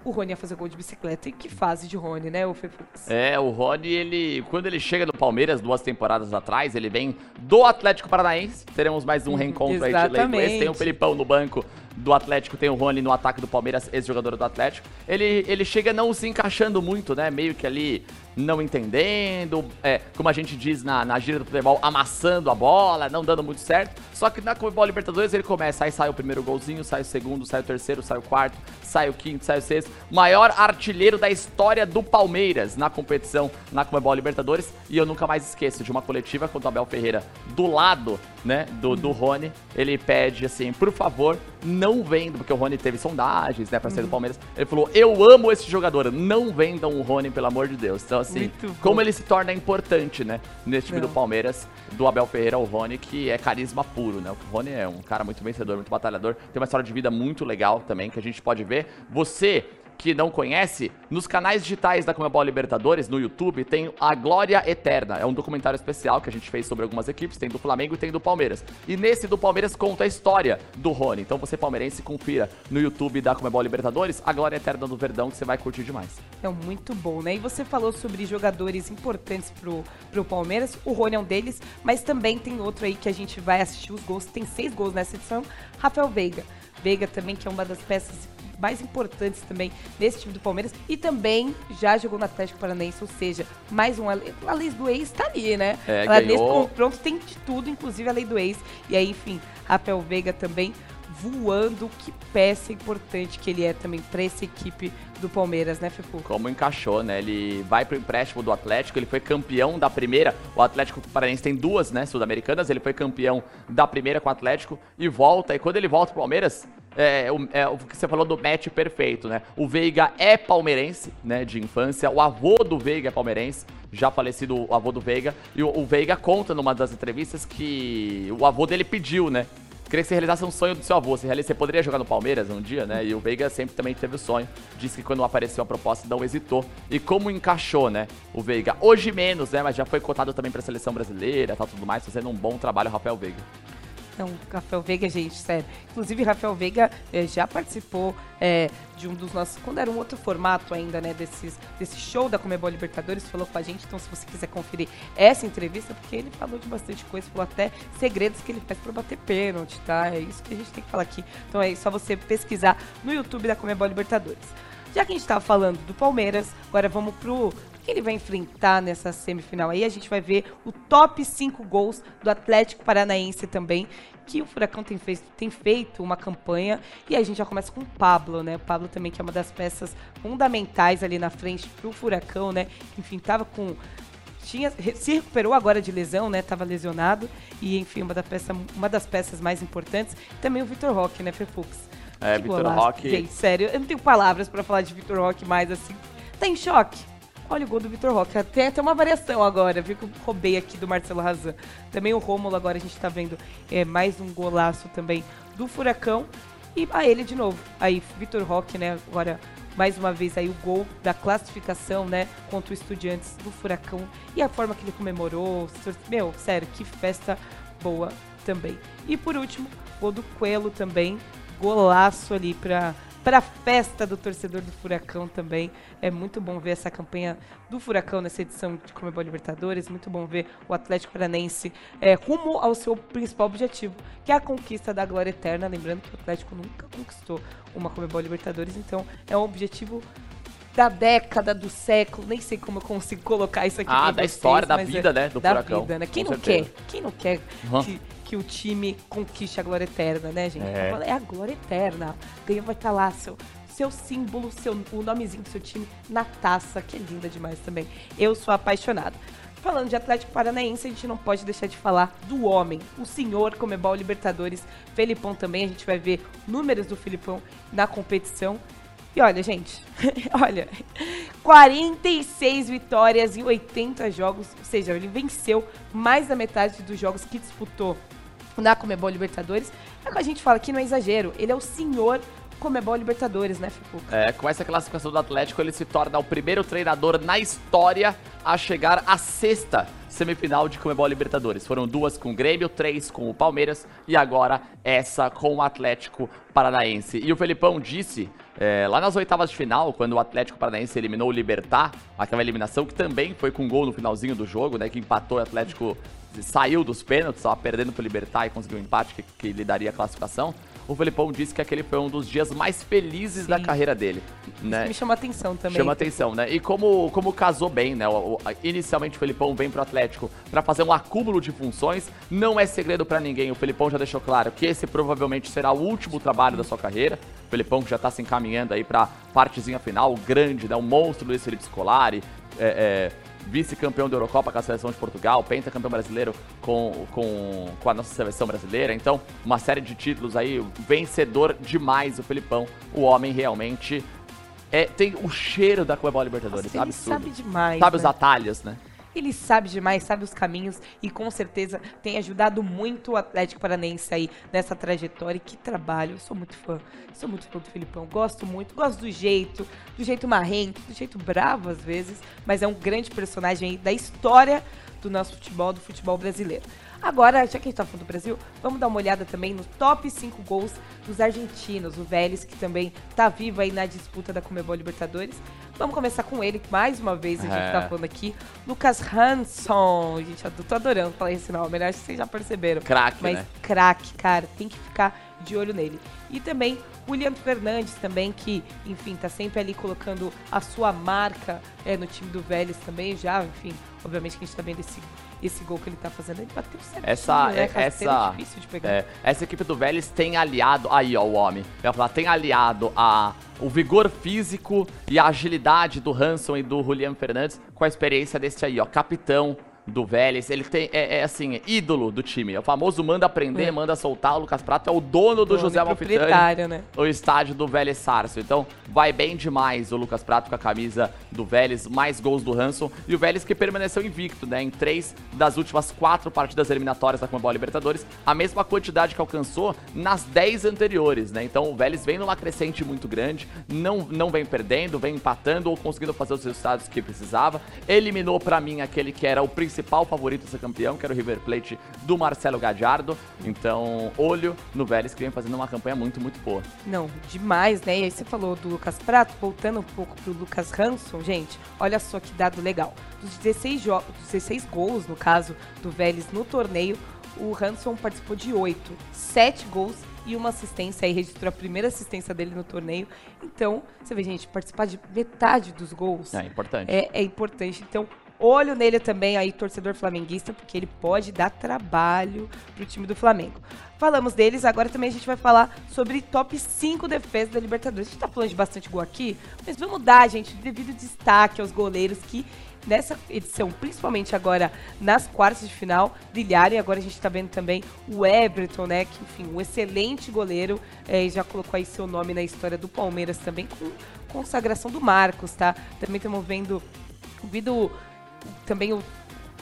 o Rony ia fazer gol de bicicleta. E que fase de Rony, né, o Fefux? É, o Rony, ele. Quando ele chega no Palmeiras, duas temporadas atrás, ele vem do Atlético Paranaense. Teremos mais um reencontro aí de exatamente. leitores. Tem o Felipão no banco do Atlético, tem o Rony no ataque do Palmeiras, ex-jogador do Atlético. Ele, ele chega não se encaixando muito, né? Meio que ali não entendendo, é, como a gente diz na, na gira do futebol, amassando a bola, não dando muito certo. Só que na Comebol Libertadores ele começa, aí sai o primeiro golzinho, sai o segundo, sai o terceiro, sai o quarto, sai o quinto, sai o sexto. Maior artilheiro da história do Palmeiras na competição na Comebol Libertadores. E eu nunca mais esqueço de uma coletiva com o Abel Ferreira do lado, né, do, do Rony. Ele pede assim, por favor, não vendam, porque o Rony teve sondagens, né, pra Uhum. sair do Palmeiras. Ele falou, eu amo esse jogador, não vendam o Rony, pelo amor de Deus. Então, assim, como ele se torna importante, né, nesse time Não. do Palmeiras, do Abel Ferreira ao Rony, que é carisma puro, né? O Rony é um cara muito vencedor, muito batalhador, tem uma história de vida muito legal também, que a gente pode ver. Você que não conhece, nos canais digitais da Comebol Libertadores, no YouTube, tem A Glória Eterna. É um documentário especial que a gente fez sobre algumas equipes, tem do Flamengo e tem do Palmeiras. E nesse do Palmeiras conta a história do Rony. Então você palmeirense, confira no YouTube da Comebol Libertadores, A Glória Eterna do Verdão, que você vai curtir demais. É muito bom, né? E você falou sobre jogadores importantes pro, pro Palmeiras. O Rony é um deles, mas também tem outro aí que a gente vai assistir os gols. Tem seis gols nessa edição. Rafael Veiga. Veiga também, que é uma das peças mais importantes também nesse time do Palmeiras. E também já jogou no Atlético Paranaense, ou seja, mais um. A lei- a lei do ex tá ali, né? É, Ela, Nesse ganhou. confronto tem de tudo, inclusive a lei do ex. E aí, enfim, Rafael Veiga também voando. Que peça importante que ele é também pra essa equipe do Palmeiras, né, Fefu? como encaixou, né? Ele vai pro empréstimo do Atlético, ele foi campeão da primeira. O Atlético Paranaense tem duas, né, sul-americanas. Ele foi campeão da primeira com o Atlético e volta. E quando ele volta pro Palmeiras, é, é o que você falou do match perfeito, né? O Veiga é palmeirense, né, de infância. O avô do Veiga é palmeirense, já falecido o avô do Veiga. E o, o Veiga conta numa das entrevistas que o avô dele pediu, né? Queria que você realizasse um sonho do seu avô. Você, realiza- você poderia jogar no Palmeiras um dia, né? E o Veiga sempre também teve o sonho. Disse que quando apareceu a proposta não hesitou. E como encaixou, né? O Veiga. Hoje menos, né? Mas já foi cotado também pra seleção brasileira, tal, tudo mais. Fazendo um bom trabalho, Rafael Veiga. Não, Rafael Veiga, gente, sério. Inclusive, Rafael Veiga eh, já participou eh, de um dos nossos. Quando era um outro formato ainda, né? Desses, desse show da Comebol Libertadores, falou com a gente. Então, se você quiser conferir essa entrevista, porque ele falou de bastante coisa, falou até segredos que ele faz para bater pênalti, tá? É isso que a gente tem que falar aqui. Então, é só você pesquisar no YouTube da Comebol Libertadores. Já que a gente estava falando do Palmeiras, agora vamos pro que ele vai enfrentar nessa semifinal aí. A gente vai ver o top 5 gols do Atlético Paranaense também, que o Furacão tem, fez, tem feito uma campanha. E a gente já começa com o Pablo, né? O Pablo também, que é uma das peças fundamentais ali na frente pro Furacão, né? Enfim, tava com tinha, se recuperou agora de lesão, né? Tava lesionado. E, enfim, uma, da peça, uma das peças mais importantes. Também o Vitor Roque, né, Fefux? É, Vitor. Roque. Gente, sério, eu não tenho palavras pra falar de Vitor Roque mais assim. Tá em choque? Olha o gol do Vitor Roque. Tem até uma variação agora, viu que eu roubei aqui do Marcelo Razan. Também o Rômulo, agora a gente tá vendo é, mais um golaço também do Furacão. E a ele de novo. Aí, Vitor Roque, né? Agora, mais uma vez aí o gol da classificação, né? Contra o Estudiantes do Furacão. E a forma que ele comemorou. Meu, sério, que festa boa também. E por último, gol do Coelho também. Golaço ali pra, pra festa do torcedor do Furacão também. É muito bom ver essa campanha do Furacão nessa edição de Comebol Libertadores. Muito bom ver o Atlético Paranense é, rumo ao seu principal objetivo, que é a conquista da glória eterna. Lembrando que o Atlético nunca conquistou uma Comebol Libertadores, então é um objetivo da década, do século, nem sei como eu consigo colocar isso aqui Ah, da vocês, história, da mas vida, é né, do da Furacão, vida, né? Quem não certeza. quer? Quem não quer Uhum. que, que o time conquiste a glória eterna, né, gente? É. É a glória eterna. Ganha vai estar lá seu seu símbolo, seu, o nomezinho do seu time na taça, que é linda demais também. Eu sou apaixonada. Falando de Atlético Paranaense, a gente não pode deixar de falar do homem, o senhor Comebol Libertadores, Felipão também. A gente vai ver números do Felipão na competição. E olha, gente, olha, 46 vitórias em 80 jogos, ou seja, ele venceu mais da metade dos jogos que disputou na Comebol Libertadores. É o que a gente fala aqui, não é exagero, ele é o senhor Comebol Libertadores, né, Fipuca? É, com essa classificação do Atlético, ele se torna o primeiro treinador na história a chegar à sexta semifinal de Comebol Libertadores. Foram duas com o Grêmio, três com o Palmeiras e agora essa com o Atlético Paranaense. E o Felipão disse é, lá nas oitavas de final, quando o Atlético Paranaense eliminou o Libertar, aquela eliminação que também foi com gol no finalzinho do jogo, né, que empatou o Atlético saiu dos pênaltis, estava perdendo pro Libertar e conseguiu um empate que, que lhe daria a classificação. O Felipão disse que aquele foi um dos dias mais felizes da Sim. carreira dele. Isso Né? me chama atenção também. Chama atenção, né? E como, como casou bem, né? O- o- inicialmente o Felipão vem pro Atlético pra fazer um acúmulo de funções. Não é segredo pra ninguém. O Felipão já deixou claro que esse provavelmente será o último trabalho da sua carreira. O Felipão que já tá se encaminhando aí pra partezinha final, o grande, né? O monstro Luiz Felipe Scolari. É, é, vice-campeão da Eurocopa com a seleção de Portugal, pentacampeão brasileiro com, com, com a nossa seleção brasileira. Então, uma série de títulos aí, vencedor demais o Felipão. O homem realmente é, tem o cheiro da Comebol Libertadores, Nossa, ele absurdo. sabe demais, Sabe os né? atalhos, né? Ele sabe demais, sabe os caminhos e com certeza tem ajudado muito o Atlético Paranense aí nessa trajetória. E que trabalho, eu sou muito fã, sou muito fã do Filipão, gosto muito, gosto do jeito, do jeito marrento, do jeito bravo às vezes, mas é um grande personagem aí da história do nosso futebol, do futebol brasileiro. Agora, já que a gente tá falando do Brasil, vamos dar uma olhada também no top 5 gols dos argentinos, o Vélez, que também tá vivo aí na disputa da Comebol Libertadores. Vamos começar com ele, mais uma vez a gente É. tá falando aqui. Lucas Hanson. Gente, eu tô adorando falar esse nome, né? Acho que vocês já perceberam. Craque, Mas né? craque, cara, tem que ficar de olho nele. E também William Fernandes também, que, enfim, tá sempre ali colocando a sua marca é, no time do Vélez também, já, enfim, obviamente que a gente tá vendo esse, esse gol que ele tá fazendo. Ele bateu certinho, Essa, né? é- Rasteiro essa, difícil de pegar. é, essa equipe do Vélez tem aliado, aí ó, o homem, eu ia falar, tem aliado a, o vigor físico e a agilidade do Hanson e do Julian Fernandes com a experiência desse aí, ó, capitão do Vélez, ele tem, é, é assim, ídolo do time, é o famoso manda aprender, É. manda soltar, o Lucas Prato é o dono do José Malfitani, né? o estádio do Vélez Sarsfield. Então, vai bem demais o Lucas Prato com a camisa do Vélez, mais gols do Hanson. E o Vélez que permaneceu invicto, né? Em três das últimas quatro partidas eliminatórias da Comebol Libertadores, a mesma quantidade que alcançou nas dez anteriores, né? Então, o Vélez vem numa crescente muito grande, não, não vem perdendo, vem empatando ou conseguindo fazer os resultados que precisava. Eliminou, pra mim, aquele que era o principal principal favorito a ser campeão, que era o River Plate do Marcelo Gadiardo. Então, olho no Vélez, que vem fazendo uma campanha muito, muito boa. Não, demais, né? E aí você falou do Lucas Prato, voltando um pouco pro Lucas Hanson, gente, olha só que dado legal. Dos 16, jogos, 16 gols, no caso, do Vélez no torneio, o Hanson participou de 8, 7 gols e uma assistência, aí registrou a primeira assistência dele no torneio. Então, você vê, gente, participar de metade dos gols É importante. é, é importante. Então, olho nele também, aí, torcedor flamenguista, porque ele pode dar trabalho pro time do Flamengo. Falamos deles, agora também a gente vai falar sobre top 5 defesas da Libertadores. A gente tá falando de bastante gol aqui, mas vamos dar, gente, devido destaque aos goleiros que nessa edição, principalmente agora nas quartas de final, brilharam. E agora a gente tá vendo também o Everton, né? Que, enfim, um excelente goleiro. É, já colocou aí seu nome na história do Palmeiras também, com consagração do Marcos, tá? Também estamos vendo, vendo também o,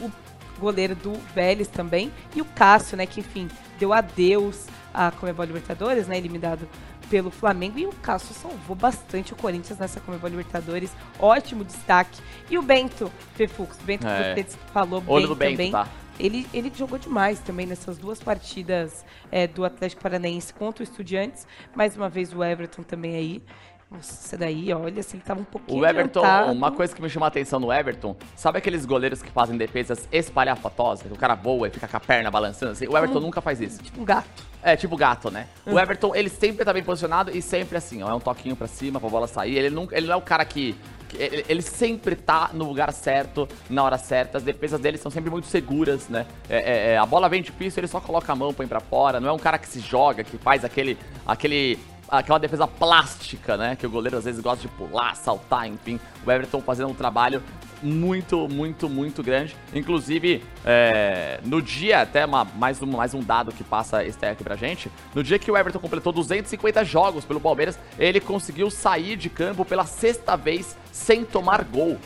o goleiro do Vélez também. E o Cássio, né? Que, enfim, deu adeus à Comebol Libertadores, né? Eliminado pelo Flamengo. E o Cássio salvou bastante o Corinthians nessa Comebol Libertadores. Ótimo destaque. E o Bento Fefux, Bento É. que você falou Olho bem Bento, também. tá? Ele, ele jogou demais também nessas duas partidas é, do Atlético Paranaense contra o Estudiantes. Mais uma vez o Everton também aí. Nossa, esse daí, olha, assim, ele tava um pouquinho O Everton, adiantado. uma coisa que me chamou a atenção no Everton, sabe aqueles goleiros que fazem defesas espalhafatosas? Que o cara voa e fica com a perna balançando assim? O Everton Como- nunca faz isso. Tipo um gato. É, tipo gato, né? O Hum. Everton, ele sempre tá bem posicionado e sempre assim, ó. É um toquinho pra cima pra bola sair. Ele, nunca, ele não é o cara que. Ele, sempre tá no lugar certo, na hora certa. As defesas dele são sempre muito seguras, né? É, é, é, a bola vem difícil, ele só coloca a mão, põe pra fora. Não é um cara que se joga, que faz aquele. aquele aquela defesa plástica, né? Que o goleiro às vezes gosta de pular, saltar, enfim. O Everton fazendo um trabalho muito, muito, muito grande. Inclusive, é, no dia, até uma- mais, um, mais um dado que passa esse aqui pra gente, no dia que o Everton completou 250 jogos pelo Palmeiras, ele conseguiu sair de campo pela sexta vez sem tomar gol.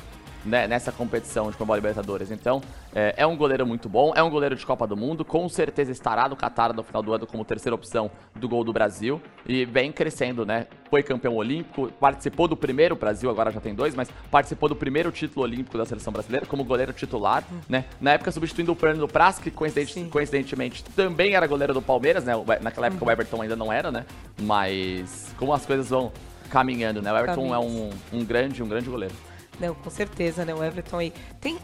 Né, nessa competição de Comebol Libertadores. Então, é, é um goleiro muito bom, é um goleiro de Copa do Mundo, com certeza estará no Qatar no final do ano como terceira opção do gol do Brasil e vem crescendo, né? Foi campeão olímpico, participou do primeiro, o Brasil agora já tem dois, mas participou do primeiro título olímpico da seleção brasileira como goleiro titular, né? Na época substituindo o Fernando Praz, que coincidente- coincidentemente também era goleiro do Palmeiras, né? Naquela época o Everton ainda não era, né? Mas como as coisas vão caminhando, né? O Everton é um, um grande, um grande goleiro. Não, com certeza, né? O Everton aí. Tem.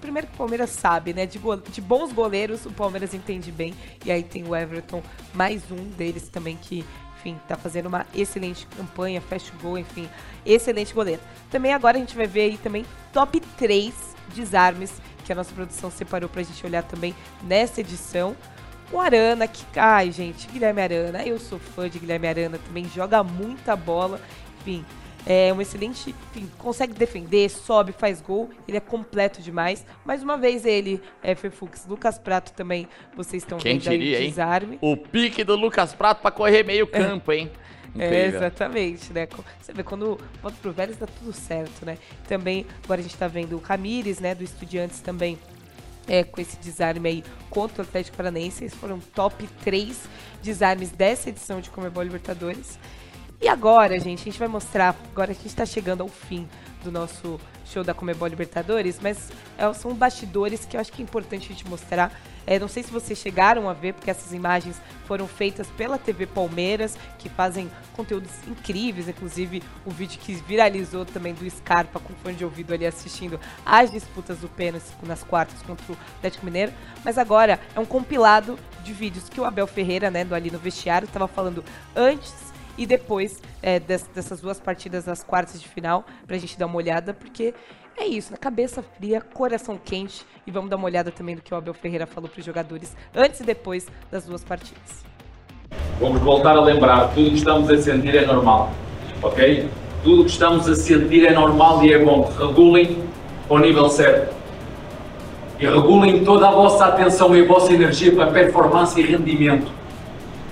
Primeiro que o Palmeiras sabe, né? De, go- de bons goleiros, o Palmeiras entende bem. E aí tem o Everton, mais um deles também que, enfim, tá fazendo uma excelente campanha, fast gol, enfim, excelente goleiro. Também agora a gente vai ver aí também top 3 desarmes que a nossa produção separou pra gente olhar também nessa edição. O Arana, que. Ai, gente, Guilherme Arana. Eu sou fã de Guilherme Arana também, joga muita bola. Enfim, é um excelente. Enfim, consegue defender, sobe, faz gol. Ele é completo demais. Mais uma vez, ele, é Fefux. Lucas Prato também, vocês estão Quem vendo aí diria, o hein? desarme. O pique do Lucas Prato pra correr meio campo, hein? É, Incrível. exatamente, né? Você vê, quando volta pro Vélez dá tudo certo, né? Também, agora a gente tá vendo o Ramires, né, do Estudiantes também, é, com esse desarme aí contra o Atlético Paranaense. Esses foram top 3 desarmes dessa edição de Comebol Libertadores. E agora, gente, a gente vai mostrar, agora a gente tá chegando ao fim do nosso show da Comebol Libertadores, mas é, são bastidores que eu acho que é importante a gente mostrar. É, não sei se vocês chegaram a ver, porque essas imagens foram feitas pela TV Palmeiras, que fazem conteúdos incríveis, inclusive o vídeo que viralizou também do Scarpa com fone de ouvido ali assistindo as disputas do pênalti nas quartas contra o Atlético Mineiro. Mas agora é um compilado de vídeos que o Abel Ferreira, né, do Ali no Vestiário, estava falando antes e depois é, des- dessas duas partidas das quartas de final, pra gente dar uma olhada, porque é isso, na cabeça fria, coração quente, e vamos dar uma olhada também do que o Abel Ferreira falou pros jogadores antes e depois das duas partidas. Vamos voltar a lembrar, tudo que estamos a sentir é normal, ok? Tudo que estamos a sentir é normal e é bom. Regulem ao nível certo. E regulem toda a vossa atenção e a vossa energia para performance e rendimento.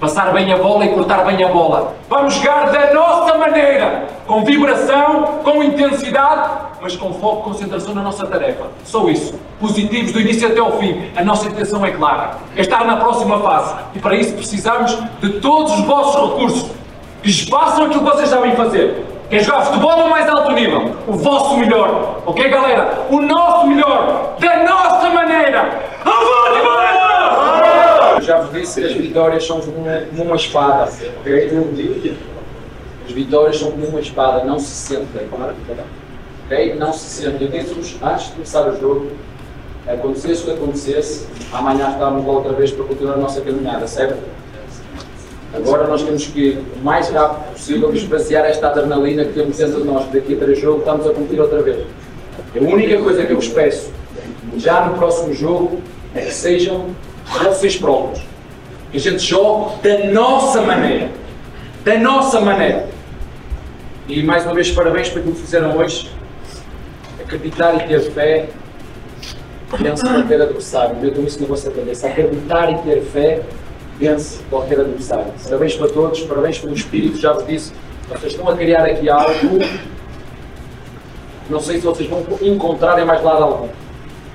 Passar bem a bola e cortar bem a bola. Vamos jogar da nossa maneira, com vibração, com intensidade, mas com foco concentração na nossa tarefa. Só isso. Positivos do início até ao fim. A nossa intenção é clara. É estar na próxima fase. E para isso precisamos de todos os vossos recursos. Que lhes façam aquilo que vocês sabem fazer. Quer jogar futebol ao mais alto nível. O vosso melhor. Ok, galera? O nosso melhor. Da nossa maneira. Já vos disse que as vitórias são como uma espada. ok? As vitórias são como uma espada, não se sentem. ok? Não se sentem. Eu disse-vos antes de começar o jogo, acontecesse o que acontecesse, amanhã estávamos lá outra vez para continuar a nossa caminhada, certo? Agora nós temos que, o mais rápido possível, esvaziar esta adrenalina que temos dentro de nós, daqui a três jogos estamos a competir outra vez. A única coisa que eu vos peço, já no próximo jogo, é que sejam vocês próprios. A gente jogue da nossa maneira. Da nossa maneira. E mais uma vez, parabéns por aquilo que fizeram hoje. Acreditar e ter fé. Vence qualquer adversário. Metam isso na vossa cabeça. Acreditar e ter fé. Vence qualquer adversário. Parabéns para todos. Parabéns pelo espírito. Já vos disse. Vocês estão a criar aqui algo. Não sei se vocês vão encontrar em mais lado algum.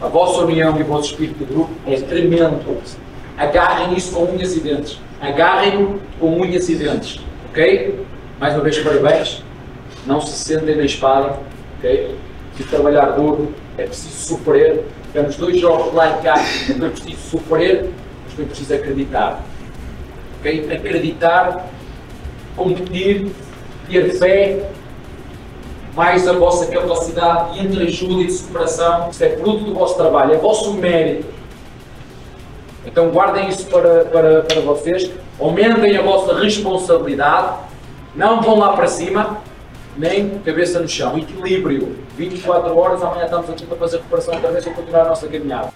A vossa união e o vosso espírito de grupo é tremendo. Agarrem isso com unhas e dentes. Agarrem-no com unhas e dentes. Ok? Mais uma vez, parabéns. Não se sentem na espada. Ok? Preciso trabalhar duro. É preciso sofrer. Temos dois jogos lá e cá. Não é preciso sofrer, mas foi preciso acreditar. Ok? Acreditar, competir, ter fé mais a vossa capacidade de entreajuda e de superação. Isto é fruto do vosso trabalho, é vosso mérito. Então guardem isso para, para, para vocês, aumentem a vossa responsabilidade, não vão lá para cima, nem cabeça no chão. Equilíbrio. 24 horas, amanhã estamos aqui para fazer recuperação outra vez e continuar a nossa caminhada.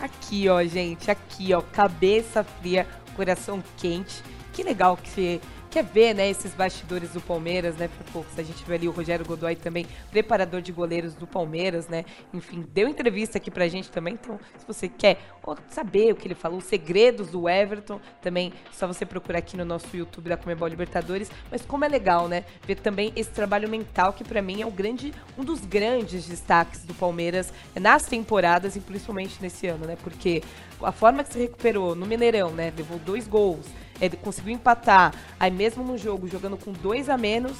Aqui, ó, gente, aqui, ó, cabeça fria, coração quente. Que legal que você quer ver, né, esses bastidores do Palmeiras, né, Pipocos? A gente vê ali o Rogério Godoy também, preparador de goleiros do Palmeiras, né? Enfim, deu entrevista aqui pra gente também, então, se você quer saber o que ele falou, os segredos do Everton, também só você procurar aqui no nosso YouTube da Comebol Libertadores, mas como é legal, né, ver também esse trabalho mental que pra mim é o grande, um dos grandes destaques do Palmeiras nas temporadas e principalmente nesse ano, né? Porque a forma que se recuperou no Mineirão, né, levou dois gols, ele conseguiu empatar. Aí mesmo no jogo, jogando com dois a menos,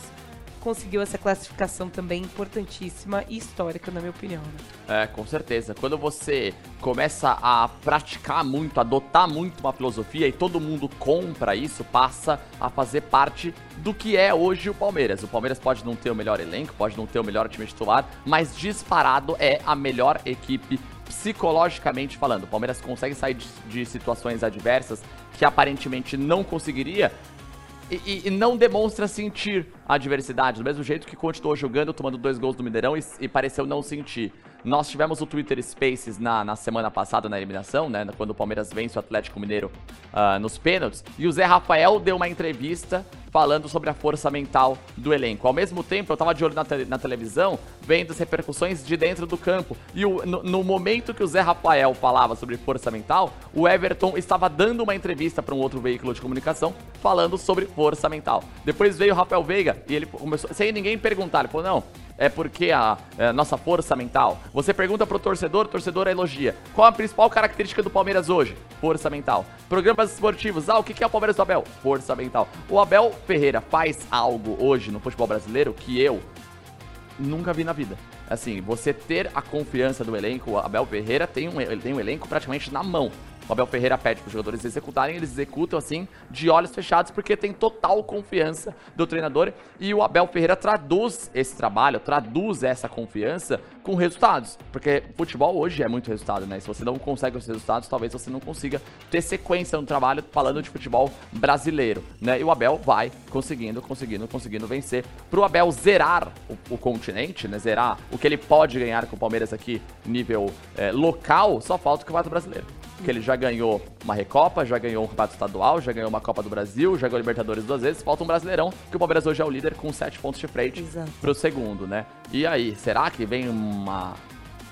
conseguiu essa classificação também importantíssima e histórica, na minha opinião. Né? É, com certeza. Quando você começa a praticar muito, adotar muito uma filosofia e todo mundo compra isso, passa a fazer parte do que é hoje o Palmeiras. O Palmeiras pode não ter o melhor elenco, pode não ter o melhor time titular, mas disparado é a melhor equipe psicologicamente falando. O Palmeiras consegue sair de, de situações adversas que aparentemente não conseguiria e, e, não demonstra sentir adversidade, do mesmo jeito que continuou jogando, tomando dois gols do Mineirão e, e pareceu não sentir. Nós tivemos o Twitter Spaces na, na semana passada, na eliminação, né? Quando o Palmeiras vence o Atlético Mineiro uh, nos pênaltis. E o Zé Rafael deu uma entrevista falando sobre a força mental do elenco. Ao mesmo tempo, eu tava de olho na, te na televisão, vendo as repercussões de dentro do campo. E o, no, no, momento que o Zé Rafael falava sobre força mental, o Everton estava dando uma entrevista para um outro veículo de comunicação falando sobre força mental. Depois veio o Rafael Veiga e ele começou, sem ninguém perguntar, ele falou: não é porque a, é, nossa força mental. Você pergunta pro torcedor, o torcedor elogia. Qual a principal característica do Palmeiras hoje? Força mental. Programas esportivos. Ah, o que é o Palmeiras do Abel? Força mental. O Abel Ferreira faz algo hoje no futebol brasileiro que eu nunca vi na vida. Assim, você ter a confiança do elenco, o Abel Ferreira tem um, ele tem um elenco praticamente na mão. O Abel Ferreira pede para os jogadores executarem, eles executam assim, de olhos fechados, porque tem total confiança do treinador. E o Abel Ferreira traduz esse trabalho, traduz essa confiança com resultados. Porque futebol hoje é muito resultado, né? Se você não consegue os resultados, talvez você não consiga ter sequência no trabalho falando de futebol brasileiro, né? E o Abel vai conseguindo, conseguindo, conseguindo vencer. Pro Abel zerar o, o continente, né? Zerar o que ele pode ganhar com o Palmeiras aqui nível é, local, só falta o Campeonato Brasileiro que ele já ganhou uma Recopa, já ganhou um campeonato estadual, já ganhou uma Copa do Brasil, já ganhou Libertadores duas vezes, falta um Brasileirão, que o Palmeiras hoje é o líder com sete pontos de frente Exato. pro segundo, né? E aí, será que vem uma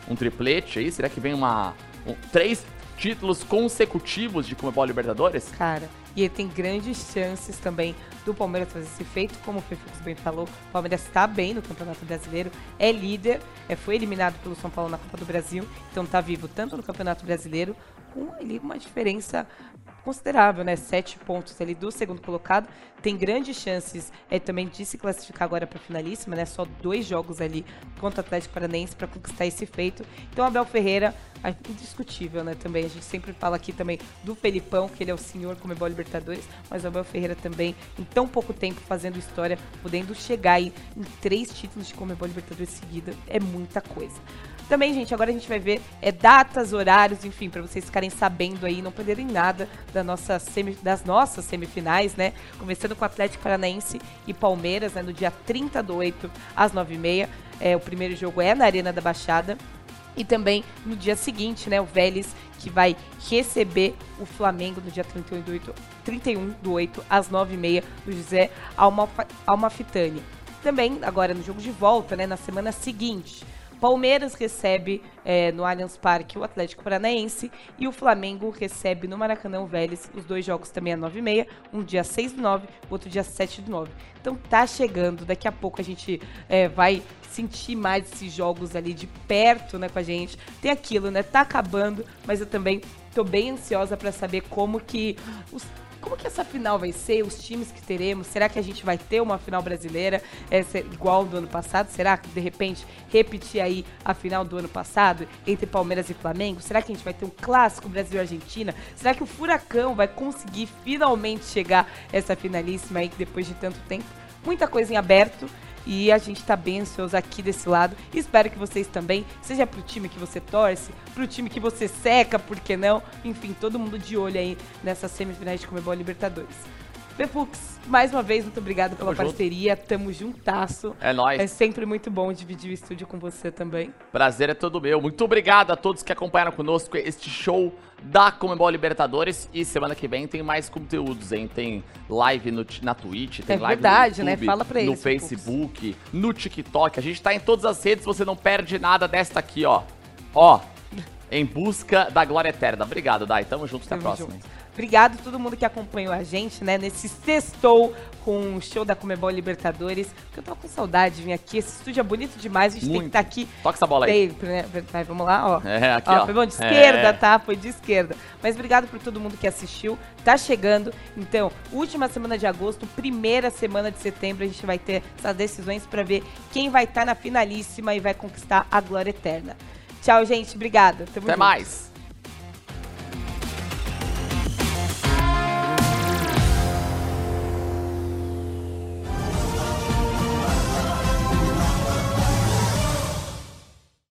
um triplete aí? Será que vem uma um, três títulos consecutivos de Comebol Libertadores? Cara, e ele tem grandes chances também do Palmeiras fazer esse feito, como o Fefux bem falou. O Palmeiras está bem no Campeonato Brasileiro, é líder, é, foi eliminado pelo São Paulo na Copa do Brasil, então está vivo tanto no Campeonato Brasileiro com ali uma diferença considerável, né? Sete pontos ali do segundo colocado. Tem grandes chances é, também de se classificar agora para finalíssima, né? Só dois jogos ali contra o Atlético Paranaense para conquistar esse feito. Então, Abel Ferreira, indiscutível, né? Também a gente sempre fala aqui também do Felipão, que ele é o senhor Comebol Libertadores, mas Abel Ferreira também, em tão pouco tempo, fazendo história, podendo chegar aí em três títulos de Comebol Libertadores seguida, é muita coisa. Também, gente, agora a gente vai ver é, datas, horários, enfim, para vocês ficarem sabendo aí, não perderem nada da nossa semi, das nossas semifinais, né? Começando com Atlético Paranaense e Palmeiras, né? No dia 30 do 8, às 9h30. É, o primeiro jogo é na Arena da Baixada. E também no dia seguinte, né, o Vélez que vai receber o Flamengo no dia 31 do 8, 31 do 8 às 9h30 do José Almafitani. Também agora no jogo de volta, né, na semana seguinte, Palmeiras recebe é, no Allianz Parque o Atlético Paranaense e o Flamengo recebe no Maracanã o Vélez. Os dois jogos também às 9h30, um dia 6 do 9, outro dia 7 do 9. Então tá chegando, daqui a pouco a gente é, vai sentir mais esses jogos ali de perto, né, com a gente. Tem aquilo, né? Tá acabando, mas eu também tô bem ansiosa para saber como que os como que essa final vai ser? Os times que teremos? Será que a gente vai ter uma final brasileira é, igual do ano passado? Será que de repente repetir aí a final do ano passado entre Palmeiras e Flamengo? Será que a gente vai ter um clássico Brasil-Argentina? Será que o Furacão vai conseguir finalmente chegar essa finalíssima aí depois de tanto tempo? Muita coisa em aberto. E a gente tá bem ansioso aqui desse lado. Espero que vocês também, seja pro time que você torce, pro time que você seca, por que não? Enfim, todo mundo de olho aí nessas semifinais de Comebol Libertadores. Befux, mais uma vez, muito obrigado pela Tamo parceria. Junto. Tamo juntasso. É nóis. É sempre muito bom dividir o estúdio com você também. Prazer é todo meu. Muito obrigado a todos que acompanharam conosco este show da Comembol Libertadores. E semana que vem tem mais conteúdos, hein? Tem live no, na Twitch, tem é live verdade, no YouTube, né? Fala pra eles, no Facebook, no TikTok. A gente tá em todas as redes, você não perde nada desta aqui, ó. Ó, em busca da glória eterna. Obrigado, Dai. Tamo junto, até a próxima. Junto. Obrigado a todo mundo que acompanhou a gente, né, nesse sextou com o show da Comebol Libertadores. Porque eu tô com saudade de vir aqui. Esse estúdio é bonito demais, a gente Muito. tem que estar tá aqui. Toca essa bola aí. Sempre, né? Vai, vamos lá, ó. É, aqui, ó. ó. Foi bom de esquerda, é. tá? Foi de esquerda. Mas obrigado por todo mundo que assistiu. Tá chegando. Então, última semana de agosto, primeira semana de setembro, a gente vai ter essas decisões para ver quem vai estar tá na finalíssima e vai conquistar a glória eterna. Tchau, gente. Obrigada. Tamo Até junto. mais.